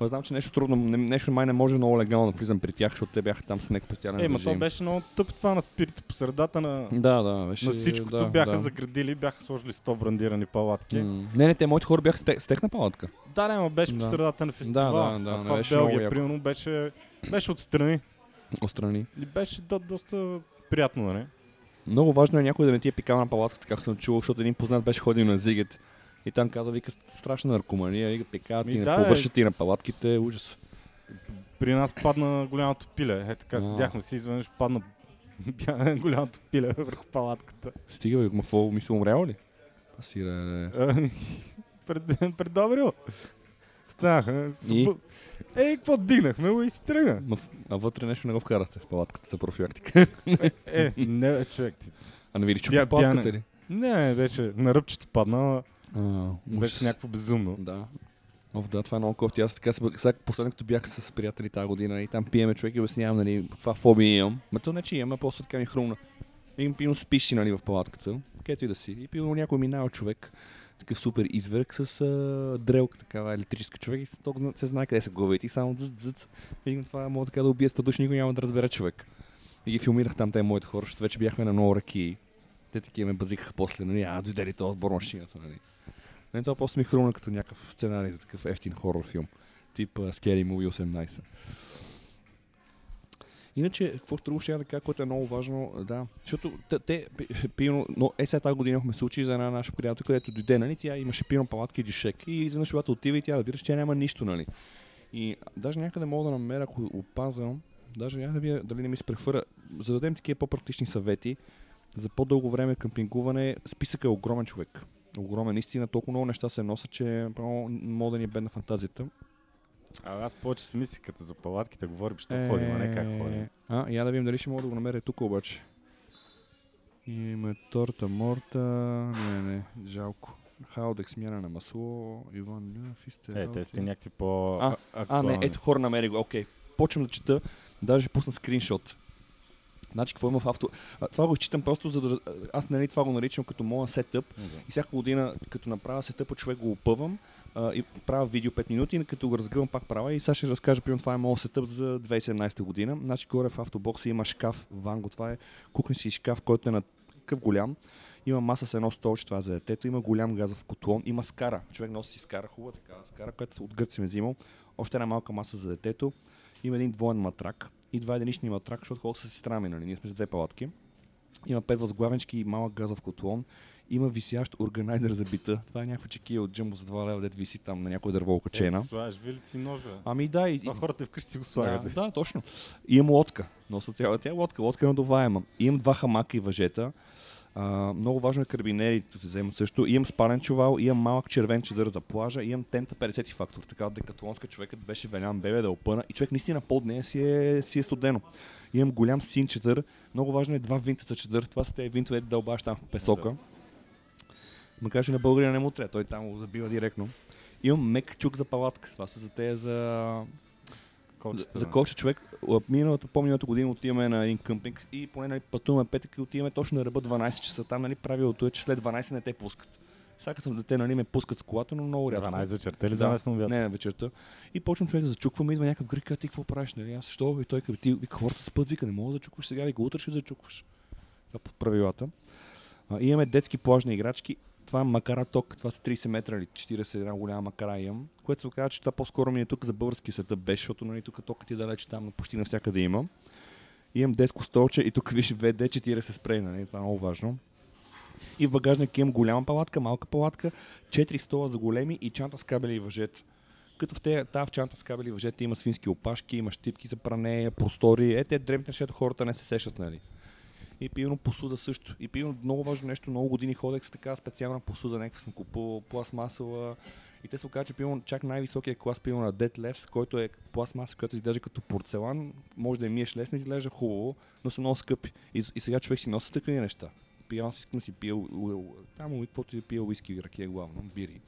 S2: Ма знам, че нещо трудно, не, нещо май не може много легално да влизам при тях, защото те бяха там с някакъв специален
S1: Е, ма то беше много тъп това на спирит по средата на,
S2: Да, да, беше...
S1: на всичкото.
S2: да,
S1: бяха
S2: да.
S1: заградили, бяха сложили 100 брандирани палатки.
S2: М. Не, не, те моите хора бяха с, с техна палатка.
S1: Да, не, ма беше
S2: Да.
S1: по средата на фестивала.
S2: Да, да, да,
S1: а
S2: не
S1: това в Белгия, примерно, беше, беше отстрани.
S2: Отстрани.
S1: И беше до, доста приятно, нали?
S2: Много важно е някой да не ти е пикал на палатката, как съм чувал, защото един познат беше ходил на Зигет. И там каза, вика, страшна наркомания, вика, пикават
S1: Ми
S2: ти,
S1: да, бе.
S2: повършат ти на палатките, ужас.
S1: При нас падна голямото пиле. Е, така седяхме си, изведнъж падна голямото пиле върху палатката.
S2: Стига, бе, какво, мисля, умрял ли? Да.
S1: Ами, Пред, предобрил. Станаха.
S2: И?
S1: Ей, какво дигнахме го и си тръгна.
S2: Ма, а вътре нещо не го вкарате в палатката за профилактика.
S1: Е, не, човек. Ти.
S2: А не видиш, чупи палатката ли?
S1: Не, вече на ръбчето падна,
S2: А,
S1: беше някакво безумно.
S2: Да. Оф, да, това е много кофти. Аз така, се- сега последно като бях с приятели тази година и там пиеме човек и обяснявам, нали, каква фобия имам. Ма то не, че имам, а просто така ми хрумна. И пино спиш си, нали, в палатката, където и да си. И пино някой минава човек, такъв супер изверг с а, дрелка, такава електрическа човек и толкова се знае къде се главите и само дзъц, дзъц. Викам, това мога така да убие 100 души, никой няма да разбере човек. И ги филмирах там те моите хора, защото вече бяхме на много ръки. Те такива ме базикаха после, нали, а, дойде ли този отбор машината, нали. Не, това просто ми хрумна като някакъв сценарий за такъв ефтин хорор филм. Тип uh, Scary Movie 18. Иначе, какво друго ще я да кажа, което е много важно, да, защото те, те пи- пино, но е сега тази година имахме случай за една наша приятелка, където дойде, нали, тя имаше пино палатки и дюшек и изведнъж когато отива и тя разбира, че тя няма нищо, нали. И даже някъде мога да намеря, ако опазвам, даже някъде вие, дали не ми се прехвърля, за да дадем такива по-практични съвети, за по-дълго време къмпингуване, списъкът е огромен човек. Огромен, наистина, толкова много неща се носят, че право мога да ни е бедна фантазията.
S1: А аз повече си мислих, като за палатките говорим, що ходим, а не как ходим.
S2: А, я да видим дали ще мога да го намеря тук обаче. Има торта морта. Не, не, жалко. Хаудек смяна на масло. Иван Люев, изте.
S1: Е, те сте някакви по
S2: А, А, не, ето хора намери го. Окей. Почвам да чета. Даже пусна скриншот. Значи, какво има в авто... А, това го изчитам просто за да... Аз нали това го наричам като моя сетъп. И всяка година, като направя сетъпа, човек го опъвам а, и правя видео 5 минути, като го разгъвам пак правя и сега ще разкажа, примерно това е моят сетъп за 2017 година. Значи горе в автобокса има шкаф, ванго, това е кухненски шкаф, който е на такъв голям. Има маса с едно столче, това е за детето, има голям газов котлон, има скара. Човек носи си скара, хубава такава скара, която от гърци ме взимал. Още една малка маса за детето. Има един двоен матрак и два единични матрак, защото хората са си страми, нали? Ние сме с две палатки. Има пет възглавенчки и малък газов котлон. Има висящ органайзер за бита. Това е някаква чекия от джамбо за 2 лева, дет виси там на някоя дърво окачена.
S1: Е, слагаш вилици ножа.
S2: Ами да, и, и
S1: хората вкъщи си го
S2: да,
S1: слагат.
S2: да, точно. И имам лодка. Носа цяла тя лодка. Лодка е надуваема. Имам два хамака и въжета. А, много важно е карабинерите да се вземат също. Имам спален чувал, имам малък червен чедър за плажа, имам тента 50 фактор. Така декатлонска човекът беше велян бебе да опъна и човек наистина под нея си е, си е студено. Имам голям син чедър. Много важно е два винта за чедър. Това са те винтове, да дълбаш там в песока. Макар че на българина не му трябва, той там го забива директно. Имам мек чук за палатка. Това са за те за,
S1: Колчета,
S2: за
S1: да.
S2: колче човек, а, миналата, по-миналата година отиваме на един къмпинг и поне нали, пътуваме петък и отиваме точно на ръба 12 часа. Там нали, правилото е, че след 12 не те пускат. Сега като съм дете нали, ме пускат с колата, но много рядко.
S1: 12 вечерта или
S2: Да.
S1: 12 на обяд?
S2: Не, вечерта. И почвам човек да зачуквам, идва някакъв грик, ти какво правиш? Нали? Аз защо? И той казва, ти вика, хората спът, вика, не мога да зачукваш сега, вика, утре ще зачукваш. Това по правилата. А, имаме детски плажни играчки. Това е макара ток, това са 30 метра или 40, една голяма макара имам, което се оказа, че това по-скоро ми е тук за български сетъп беше, защото нали, тук токът е далеч там, почти навсякъде има. Имам детско столче и тук виж VD40 спрей, нали, това е много важно. И в багажник имам голяма палатка, малка палатка, 4 стола за големи и чанта с кабели и въжета. Като в тази в чанта с кабели и въжета има свински опашки, има щипки за пране, простори. Е, те дремте нещата хората не се сещат, нали? И пивно посуда също. И пивно много важно нещо, много години ходех с така специална посуда, някаква съм купувал пластмасова. И те се оказа, че пивно чак най-високия клас пивно на Dead Lefs, който е пластмаса, която изглежда като порцелан, може да я миеш лесно, изглежда хубаво, но са много скъпи. И, и сега човек си носи такива неща. Пия, аз искам да си пия, там и каквото и пия уиски, ракия главно, бири.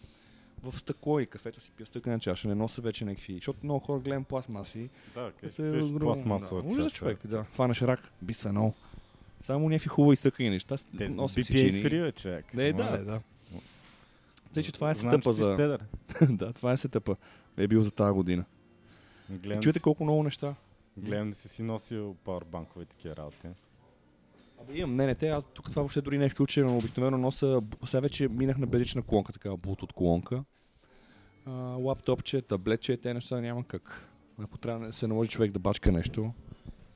S2: В стъкло и кафето си пия стъклена чаша, не нося вече някакви, защото много хора гледам пластмаси.
S1: Да,
S2: Което е
S1: пластмасова
S2: да.
S1: Чаша.
S2: човек, да. Фанаш рак, бисфенол. Само някакви хубави изтъкани неща.
S1: Те
S2: носи
S1: BPA
S2: сечини.
S1: free, бе, човек.
S2: Не, да, е, да. Тъй, че това е
S1: Знам,
S2: сетъпа
S1: си
S2: за... да, това е сетъпа. Е бил за тази година.
S1: Гледам,
S2: Чуете
S1: да си-
S2: колко много неща.
S1: гледам да си си носил пауърбанкове такива работи.
S2: Абе, имам, не, не, те, аз тук това въобще дори не е включено, но обикновено носа, сега вече минах на безжична колонка, такава Bluetooth колонка. А, лаптопче, таблетче, те неща няма как. Ако трябва да се наложи човек да бачка нещо.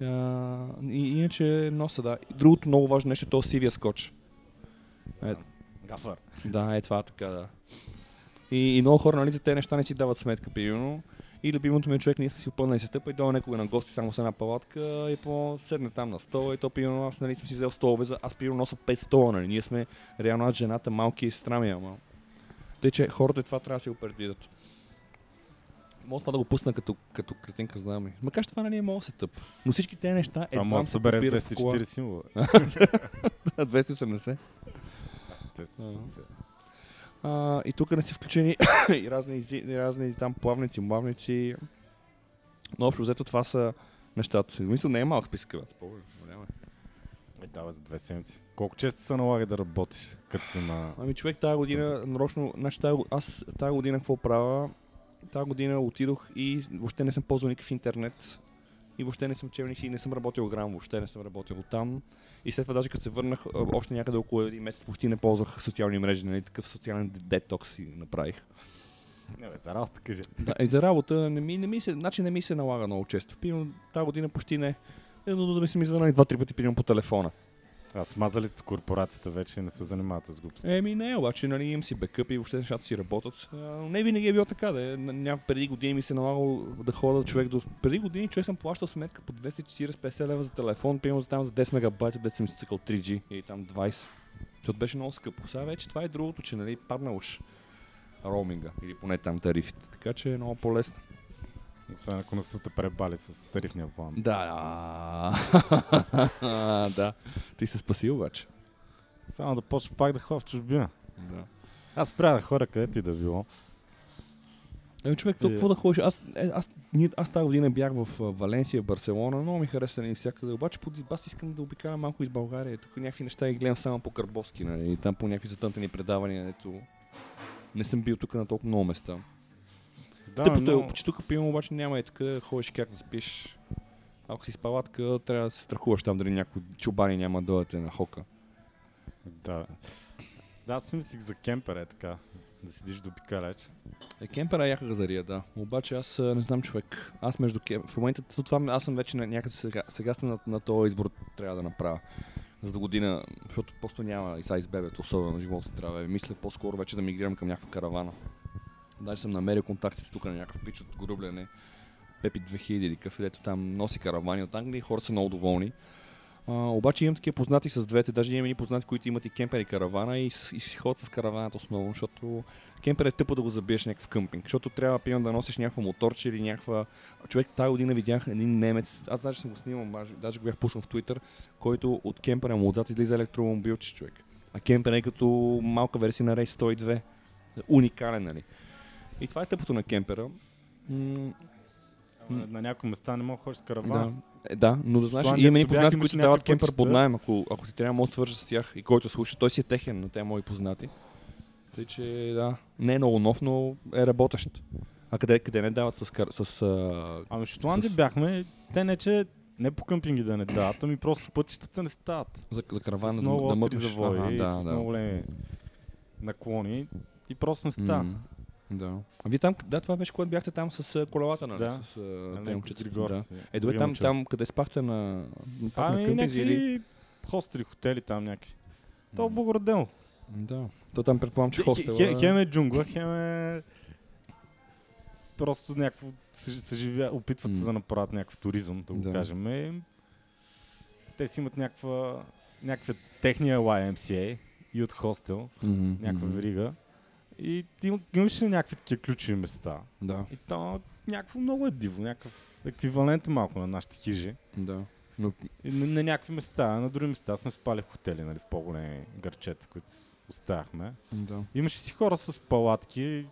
S2: А, и, иначе носа, да. Другото много важно нещо е то сивия скотч. Е,
S1: Гафър.
S2: да, е това така, да. И, и много хора, нали, за тези неща не си дават сметка, примерно. И любимото ми е човек, ние сме си опълнали се тъпа и дойде някога на гости само с една палатка и по седне там на стола и то примерно аз нали съм си взел столове за аз примерно нося 5 стола, нали. Ние сме реално аз жената малки и сестра ми, ама. Тъй, че хората това трябва да си го предвидят. Мога това да го пусна като, като кретинка, знам ли. Макар че това нали е много се тъп. Но всички тези неща едва
S1: може да събере
S2: подбират в кола.
S1: 240 символа.
S2: 280.
S1: 270.
S2: А, и тук не са включени и разни, и разни там плавници, млавници. Но общо взето това са нещата. Мисля, не е малък списък, бе. Голяма е.
S1: Е, дава за две седмици. Колко често се налага да работиш, като си на...
S2: Ами човек тази година, нарочно, значи тази, аз тази година какво правя? Тази година отидох и въобще не съм ползвал никакъв интернет. И въобще не съм чел и не съм работил грам, въобще не съм работил там. И след това даже като се върнах, още някъде около един месец почти не ползвах социални мрежи, нали? Такъв социален детокс си направих.
S1: Не, бе, за работа кажи.
S2: Да, и за работа не ми, не ми се, значи не ми се налага много често. Примерно тази година почти не. Едно да ми се ми звънали два-три пъти примерно по телефона.
S1: А смазали сте корпорацията вече и не се занимавате с глупости.
S2: Еми не, обаче нали, имам си бекъп и въобще нещата си работят. А, не винаги е било така. Да. е. Н- Ня, преди години ми се налагало да ходя човек до... Преди години човек съм плащал сметка по 240-50 лева за телефон, примерно за там за 10 мегабайта, дет съм изцикал 3G или там 20. Защото беше много скъпо. Сега вече това е другото, че нали, падна уж роуминга или поне там тарифите. Така че е много по-лесно.
S1: Освен ако не са те пребали с тарифния план.
S2: Да. да. Ти се спаси обаче.
S1: Само да почна пак да ходя в чужбина.
S2: Да.
S1: Аз спря да хора където и да било.
S2: Еми човек,
S1: Е.
S2: какво да ходиш? Аз, е, аз, ние, аз тази година бях в Валенсия, Барселона, много ми хареса нали, всякъде. Обаче по, аз искам да обикаля малко из България. Тук някакви неща ги гледам само по Карбовски, нали, и там по някакви затънтени предавания. Ето. Не съм бил тук на толкова много места.
S1: Да,
S2: Тъпото
S1: но...
S2: е, че тук пивам, обаче няма и така, ходиш как да спиш. Ако си с палатка, трябва да се страхуваш там дали някой чубани няма да дойдете на хока.
S1: Да. Да, аз мислих за кемпер е така. Да седиш до обикаляч.
S2: Е, кемпера е яка газария, да. Обаче аз не знам човек. Аз между кем... В момента то това аз съм вече на някъде сега, сега съм на, на този избор трябва да направя. За до година, защото просто няма и сега из бебето, особено живота трябва. Мисля по-скоро вече да мигрирам към някаква каравана. Даже съм намерил контактите тук на някакъв пич от Горубляне. Пепи 2000 или какъв, дето там носи каравани от Англия и хората са много доволни. А, обаче имам такива познати с двете, даже имам и познати, които имат и кемпер и каравана и, и си ходят с караваната основно, защото кемпер е тъпо да го забиеш някакъв къмпинг, защото трябва примерно да носиш някаква моторче или някаква... Човек тази година видях един немец, аз даже съм го снимал, даже го бях пуснал в Twitter, който от кемпера му отзад излиза електромобилче човек. А кемпер е като малка версия на Race 102. Уникален, нали? И това е тъпото на кемпера. М-
S1: На някои места не мога да ходиш с
S2: да.
S1: караван.
S2: Е, да, но да знаеш, имаме и познати, които дават кемпер под
S1: пътища.
S2: найем, ако, ако ти трябва да да свържа с тях и който слуша, той си е техен, но те са мои познати. Тъй, че да, не е много нов, но е работещ. А къде, къде не дават с... с.
S1: Ами в Шотландия
S2: С-
S1: бяхме, те не че не по къмпинги да не дават, ами просто пътищата не стават.
S2: за, за караван
S1: с
S2: да,
S1: много
S2: да
S1: остри
S2: мъкнеш.
S1: завои
S2: Ага,
S1: и
S2: да,
S1: с
S2: да.
S1: много големи наклони и просто не става.
S2: М, Да. А вие там, да, това беше, когато бяхте там с колелата, нали?
S1: Да.
S2: С а,
S1: Нали,
S2: те момчета. Да. Е, добре, там, там, къде спахте на, пак на
S1: Ами
S2: къмпинг или...
S1: някакви хостели, хотели там някакви. То е благородено.
S2: Да. То там предполагам, че хостела...
S1: хе- Хем е джунгла, хем е просто някакво съж- съживя, опитват се да направят някакъв туризъм, да го
S2: Да.
S1: кажем. Е, те си имат някаква, някаква техния YMCA и от хостел,
S2: Мгм,
S1: някаква верига. И им, имаше някакви такива ключови места.
S2: Да,
S1: И то някакво много е диво, някакъв еквивалент малко на нашите хижи.
S2: да. Но
S1: И на, на някакви места, на други места сме спали в хотели, нали, в по-големи гърчета, които оставяхме.
S2: да.
S1: Имаше си хора с палатки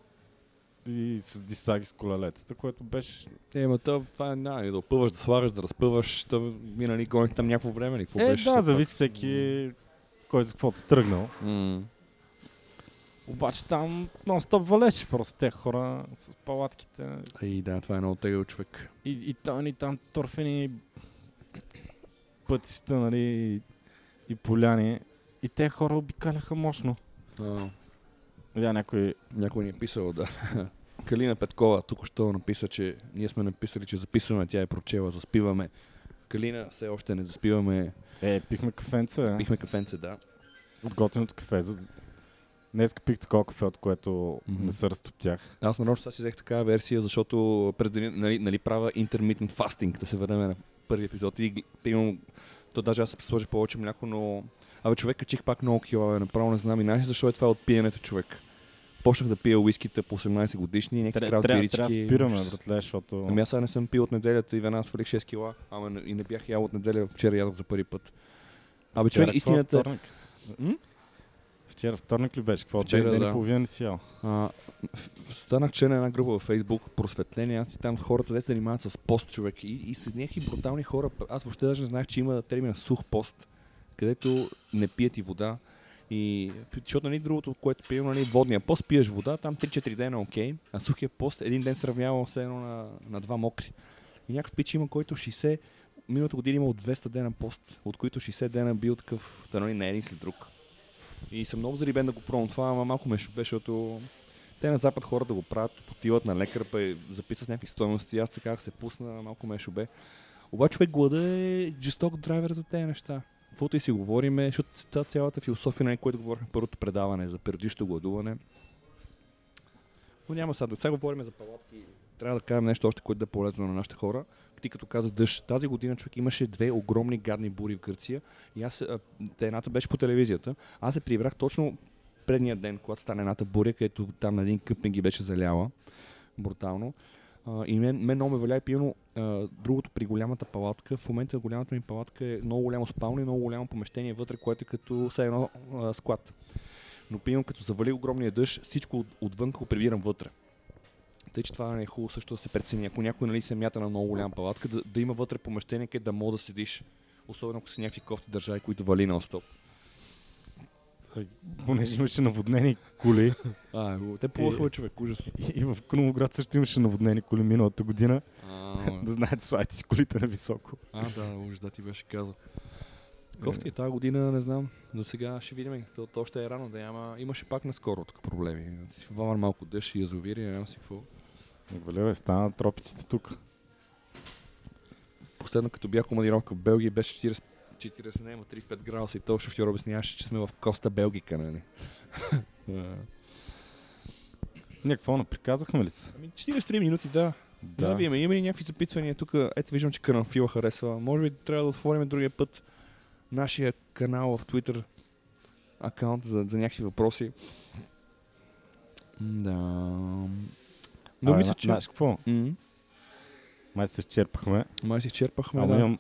S1: и с дисаги с колелетата, което беше...
S2: Е, ма то, това е, да, да опъваш, да слагаш, да разпъваш, то минали гоних там някакво време? Какво
S1: Е,
S2: беше
S1: да, зависи всеки кой за каквото е тръгнал.
S2: М.
S1: Обаче там нон-стоп валеше просто те хора с палатките.
S2: И да, това е много тегъл човек.
S1: И, и там, и там торфени пътища, нали, и, и поляни. И те хора обикаляха мощно.
S2: А,
S1: Я някой...
S2: някой ни е писал, да. Калина Петкова тук що написа, че ние сме написали, че записваме, тя е прочела, заспиваме. Калина все още не заспиваме,
S1: Е, пихме кафенце, бе.
S2: пихме кафенце, да.
S1: От готиното кафе. За- Днес пих такова кафе, от което
S2: Мгм.
S1: не се разтоптях.
S2: Аз нарочно сега си взех такава версия, защото през деня, нали, нали правя intermittent fasting, да се върнем на първи епизод и имам, то даже аз сложих повече мляко, но абе човек качих пак много кила, направо не знам и ли защо е това от пиенето човек. Почнах да пия уиските по 18 годишни, някакви
S1: Тря-
S2: крафт
S1: Трябва
S2: бирички.
S1: трябва да спираме, братле, защото...
S2: Ами аз сега не съм пил от неделята и веднага свалих 6 кила, ама и не бях ял от неделя, вчера ядох за първи път. Абе човек,
S1: е
S2: истината...
S1: Вторник?
S2: М?
S1: Вчера вторник ли беше? Какво?
S2: Вчера,
S1: ден
S2: да.
S1: и половина си ял.
S2: А, станах член на една група във Facebook, просветление, аз и там хората де се занимават с пост човек и, и са някакви брутални хора. Аз въобще даже не знаех, че има термина сух пост, където не пият и вода. И, защото нали, другото, което пием, нали, водния пост, пиеш вода, там 3-4 дена е окей, а сухия пост един ден сравнява все едно на, на два мокри. И някакъв пич има, който 60, миналата година има от 200 дена пост, от които 60 дена бил такъв, да нали, не един след друг. И съм много зарибен да го пробвам това, ама малко ме шубе, защото те на запад хората го правят, потиват на лекар, па записват някакви стоености. Аз така се пусна, малко ме шубе. Обаче човек глада е жесток драйвер за тези неща. Каквото и си говориме, защото цялата философия, на което говорихме в първото предаване за периодично гладуване. Но няма сега. Сега говорим за палатки. Трябва да кажем нещо още, което да е полезно на нашите хора. Ти като каза дъжд, тази година човек имаше две огромни гадни бури в Гърция. И аз, а, едната беше по телевизията. Аз се прибрах точно предния ден, когато стана едната буря, където там на един къпен ги беше заляла. Брутално. А, и мен, мен много ме валя и пиено а, другото при голямата палатка. В момента голямата ми палатка е много голямо спалня и много голямо помещение вътре, което е като все едно а, склад. Но пием като завали огромния дъжд, всичко от, отвън го прибирам вътре. Тъй, че това не е хубаво също да се прецени. Ако някой нали, се мята на много голяма палатка, да, да има вътре помещение, където да мога да седиш. Особено ако са някакви кофти държави, които вали на стоп.
S1: Понеже имаше наводнени коли.
S2: А, те плуваха, човек, ужас.
S1: И, и в Крумоград също имаше наводнени коли миналата година.
S2: А,
S1: да знаете, слагайте си колите на високо.
S2: а да, уж да ти беше казал. Кофти е тази година, не знам. За сега ще видим. То, то още е рано да няма. Имаше пак наскоро тук проблеми. Си валвар малко дъжд и язовири, няма си какво.
S1: Валере, стана тропиците тук.
S2: Последно като бях командировка в Белгия беше 40, 40 не, има 35 градуса и то шофьор обясняваше, че сме в Коста Белгика, нали?
S1: Ние какво наприказахме ли се?
S2: Ами 43 минути, да. Да, да видим. Има ли някакви запитвания тук? Ето виждам, че Карамфила харесва. Може би трябва да отворим другия път нашия канал в Twitter акаунт за, за някакви въпроси. Да. Но мисля, че...
S1: Знаеш какво?
S2: М,
S1: Май се изчерпахме.
S2: Май си изчерпахме,
S1: Ама
S2: да.
S1: имам,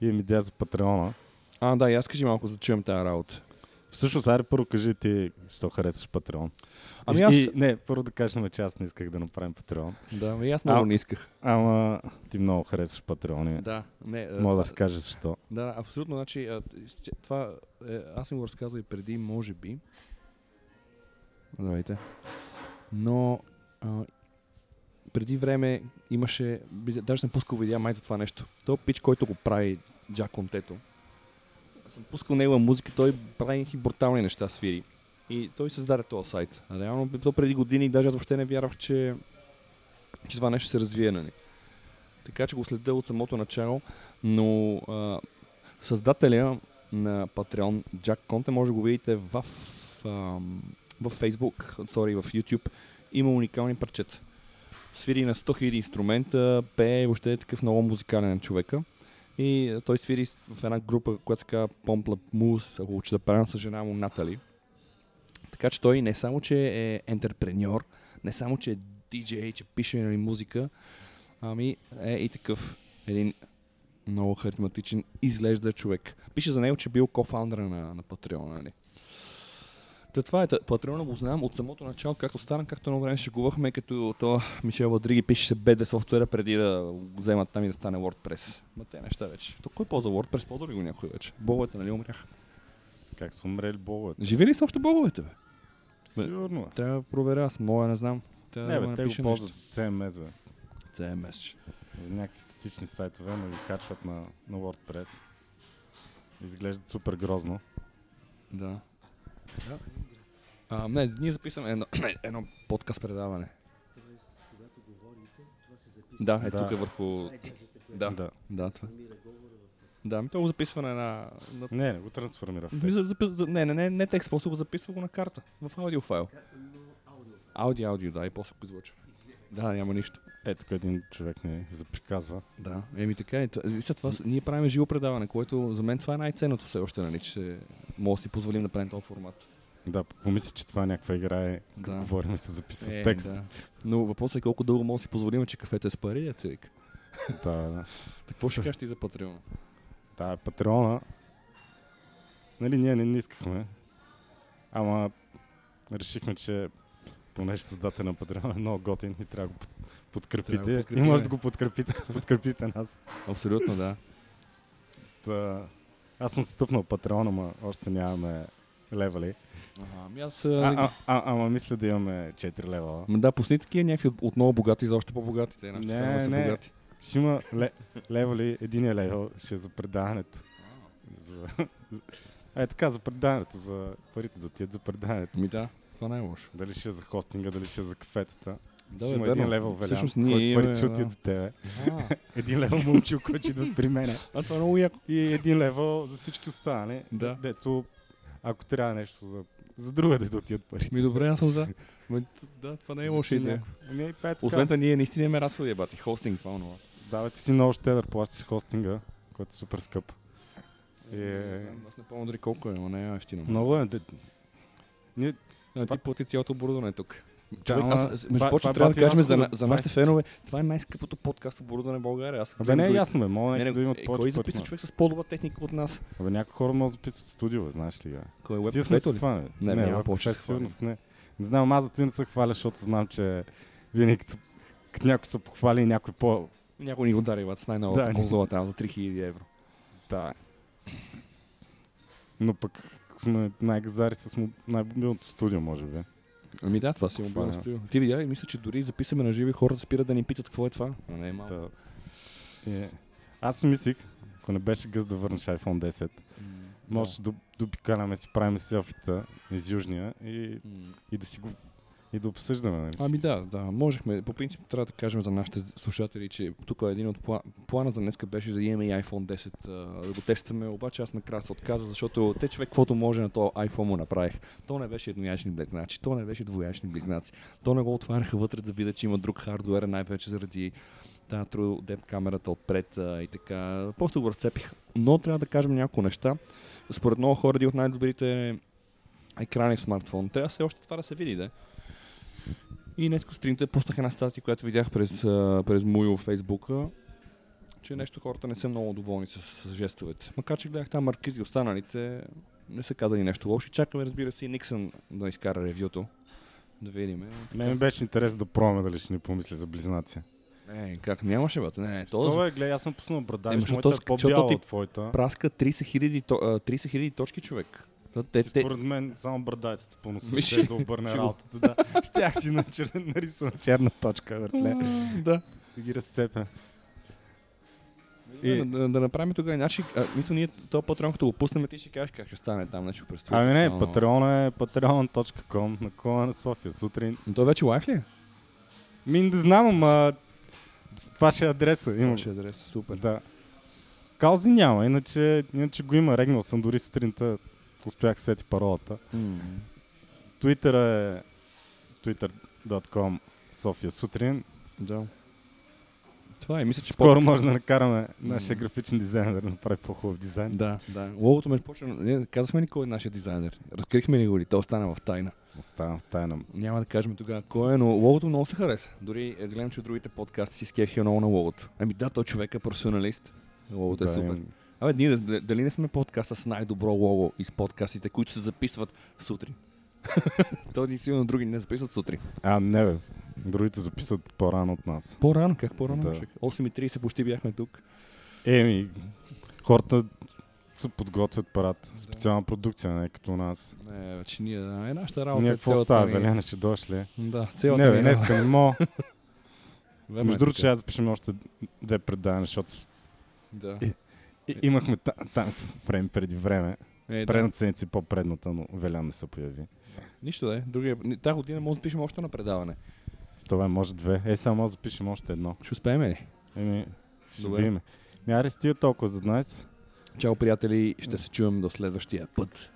S1: имам идея за Патреона.
S2: А, да, и аз кажи малко за да чуем тази работа.
S1: Всъщност, айде първо кажи ти, що харесваш Патреон.
S2: Ами
S1: и,
S2: аз-
S1: и, не, първо да кажем, че аз не исках да направим Патреон.
S2: Да, и аз много
S1: А.
S2: не исках.
S1: Ама ти много харесваш Патреон.
S2: Да, не. а,
S1: Мога да разкажеш защо.
S2: Да, абсолютно. Значи, това е, аз съм го разказал и преди, може би. Здравейте. Но а, преди време имаше, даже съм пускал видеа май за това нещо. Той пич, който го прави, Джак Контето. Съм пускал негова музика, той прави някакви брутални неща, свири. И той създаде този сайт. А реално то преди години, даже аз въобще не вярвах, че, че това нещо се развие, нали. Така че го следя от самото начало, но а, създателя на Patreon, Джак Конте, може да го видите в ам, в Facebook, sorry, в YouTube, има уникални парчета. Свири на 100 000 инструмента, пее, въобще е такъв много музикален човека. И а, той свири в една група, която се казва Помпла Мус, ако учи да правя с жена му Натали. Така че той не само, че е ентерпреньор, не само, че е диджей, че пише нали, музика, ами е и такъв един много харизматичен, изглежда човек. Пише за него, че бил кофаундъра на, на Patreon, нали? Та това е, Patreon го знам от самото начало, както стана, както едно време шегувахме, като то Мишел Вадриги пише BD софтуера преди да го вземат там и да стане WordPress. Ма те неща вече. То кой ползва WordPress? Ползва ли го някой вече? Боговете, нали умряха?
S1: Как са умрели боговете?
S2: Живи ли са още боговете, бе?
S1: Сигурно. е.
S2: Трябва да проверя, аз моя не знам. Трябва
S1: Не,
S2: да
S1: бе, те го ползват с CMS, бе.
S2: CMS.
S1: За някакви статични сайтове, но ги качват на, на WordPress. Изглеждат супер грозно.
S2: Да. А, не, ние записваме едно, едно подкаст предаване.
S3: Тоест, когато говорите, това се записва.
S2: Да, е
S1: Да.
S2: тук е върху... Да,
S1: Да.
S2: да, това. Да, ми то го записва на една... На...
S1: Не, не го трансформира в текст.
S2: Не, не, не, не текст, просто го записва го на карта, в аудиофайл.
S3: Аудио,
S2: аудио, да, и после го излъчва. Да, няма нищо.
S1: Е, тук един човек не заприказва.
S2: Да, еми така е. Сега това, ние правим живо предаване, което за мен това е най-ценното все още, нали, че може да си позволим да правим този формат.
S1: Да, помисли, че това е някаква игра е, като
S2: Да.
S1: говорим се записва
S2: Е,
S1: текст.
S2: да. Но въпросът е колко дълго може да си позволим, че кафето е с пари, деца вика.
S1: Да, да.
S2: Какво ще кажеш ти за Патреона?
S1: Да, Патреона. Нали, ние не, не искахме. Ама решихме, че понеже създател на Патреона е много готин и трябва да го под- подкрепите.
S2: Трябва да го
S1: и може да го подкрепите, като подкрепите нас.
S2: Абсолютно, да.
S1: Та, аз съм стъпнал Патреона, ама още нямаме левели.
S2: Ага, ами аз...
S1: А,
S2: А,
S1: а, ама мисля да имаме 4 левела.
S2: М, Да, пусни такива някакви от, от много богати за още по-богатите. Нашите
S1: Не,
S2: фенове са
S1: не.
S2: богати.
S1: Ще има ле, левели, единия левел ще е за предаването. За, е така, за предаването, за парите да отидат за предаването.
S2: Ми да, това не е лошо.
S1: Дали ще е за хостинга, дали ще е за кафетата.
S2: Да,
S1: ще има един левел велян,
S2: Всъщност
S1: който
S2: ние
S1: парите
S2: имаме,
S1: ще
S2: да.
S1: отидат за тебе. Един левел момчил, който идва при мене.
S2: а това е много яко.
S1: И един левел за всички останали.
S2: Да.
S1: Дето, ако трябва нещо за, за другаде да отидат парите.
S2: Ми добре, аз съм за. Да, това не е лоша идея.
S1: Ами, е.
S2: Освен това, ние наистина имаме разходи, бати. Хостинг, това онова.
S1: Да, бе, ти си много щедър, плащаш хостинга, който е супер скъп. Е...
S2: Аз не помня дали колко е, но не е ефтино.
S1: Много е. Ние,
S2: А, ти плати цялото оборудване тук. Човек, аз, между
S1: това-
S2: прочим, трябва да кажем за, за нашите
S1: 20%.
S2: фенове, това е най-скъпото подкаст оборудване в България. Аз
S1: Абе не е ясно, бе, мога
S2: Не,
S1: да имат
S2: е, кой записва човек с по-добра техника от нас?
S1: Абе някои хора могат да записват студио, бе, знаеш ли га?
S2: Кой е веб
S1: Тия сме се хванали.
S2: Не,
S1: не,
S2: няма повече
S1: сигурност не. Не знам, аз зато не се хваля, защото знам, че винаги като, като някой се похвали и някой по...
S2: Някой ни го дари, бат, с най-новата
S1: Да,
S2: конзола там за 3000 евро.
S1: Да. Но пък сме най-газари с му- най-мобилното студио, може би.
S2: Ами да, това си е мобилно
S1: Това е.
S2: студио. Ти видя ли, мисля, че дори записаме на живи хората спират да ни питат какво е това. А не е малко.
S1: Да. И, аз си мислих, ако не беше гъс да върнеш iPhone 10, може да допикаляме си, правим селфита из Южния и,
S2: М.
S1: и да си го и да обсъждаме. Нали?
S2: Ами да, да, можехме. По принцип трябва да кажем за нашите слушатели, че тук един от пла... плана за днеска беше да имаме и iPhone 10, а, да го тестваме, обаче аз накрая се отказа, защото те човек, каквото може на този iPhone му направих. То не беше едноячни близнаци, то не беше двоячни близнаци. То не го отваряха вътре да видят, че има друг хардуер, най-вече заради тази True Depth камерата отпред а, и така. Просто го разцепих. Но трябва да кажем няколко неща. Според много хора, един от най-добрите екрани в смартфон. Трябва все още това да се види, да. И днес сутринта пуснах една статия, която видях през, през Муил в Фейсбука, че нещо хората не са много доволни с, с жестовете. Макар че гледах там маркизи и останалите, не са казали нещо лошо. Чакаме, разбира се, и Никсън да изкара ревюто. Да видим.
S1: Мен ми беше интересно да пробваме дали ще ни помисли за близнаци.
S2: Не, как нямаше, бе? Не, то
S1: Това е, гледай, аз съм пуснал брада,
S2: Е,
S1: моята е по-бяла
S2: ти-
S1: от твоята.
S2: праска 30 хиляди, то- а, 30 хиляди точки, човек. То, те, те,
S1: Според мен само брадайцата по носа ще да обърне
S2: ще
S1: работата. Да. Щях си на чер... нарисувам черна точка, въртле.
S2: да.
S1: Да ги разцепя.
S2: И...
S1: И-
S2: Да, да, направим тогава. Значи, а, мисля, ние този патрон, като го пуснем, ти ще кажеш как ще стане там, нещо предстои.
S1: Ами не. Patreon е patreon.com на кола на София сутрин.
S2: Но той вече лайф ли е?
S1: Ми не знам, ама това ще е адреса. Имам.
S2: Имаше адрес, супер.
S1: Да. Каузи няма, иначе, иначе го има. Регнал съм дори сутринта. Успях да сети паролата. Twitter е twitter.com София сутрин.
S2: Да. Това е, мисля, че
S1: Скоро може да накараме нашия графичен дизайнер да направи по-хубав дизайн.
S2: Да, да. Логото ме почна. Не, казахме ли кой е нашия дизайнер? Разкрихме ли го ли? То остана в тайна.
S1: Оставам в тайна.
S2: Няма да кажем тогава кой е, но логото много се хареса. Дори е, гледам, че от другите подкасти си скефиха много на логото. Ами да, той човек е професионалист. Логото е
S1: Да,
S2: супер.
S1: им-
S2: Абе, ние дали не сме подкаста с най-добро лого из подкастите, които се записват сутрин? То ни сигурно други не записват сутрин.
S1: А, не бе. Другите записват по-рано от нас.
S2: По-рано, как по-рано?
S1: Да.
S2: Да. 8.30 почти бяхме тук.
S1: Еми, хората се подготвят парад. Специална продукция, не е като у нас.
S2: Не, вече ние, да, е нашата работа.
S1: Ние
S2: е
S1: какво става,
S2: ни-
S1: ще дошли.
S2: Да, цялата
S1: Не, бе,
S2: ни
S1: днеска не мога.
S2: Е
S1: Между другото, ще аз запишем още две предавания, защото
S2: Да.
S1: Е, и- имахме та- там време преди време.
S2: Е, да.
S1: Предната седмица и по-предната, но Велян не се появи.
S2: Нищо да е. Другия... Тази година може да запишем още на предаване.
S1: С това може две. Е, сега може да запишем още едно.
S2: Ще успеем ли?
S1: Еми, ще
S2: Добре.
S1: видим. Ми, аре, стига толкова за днес.
S2: Чао, приятели. Ще се чуем до следващия път.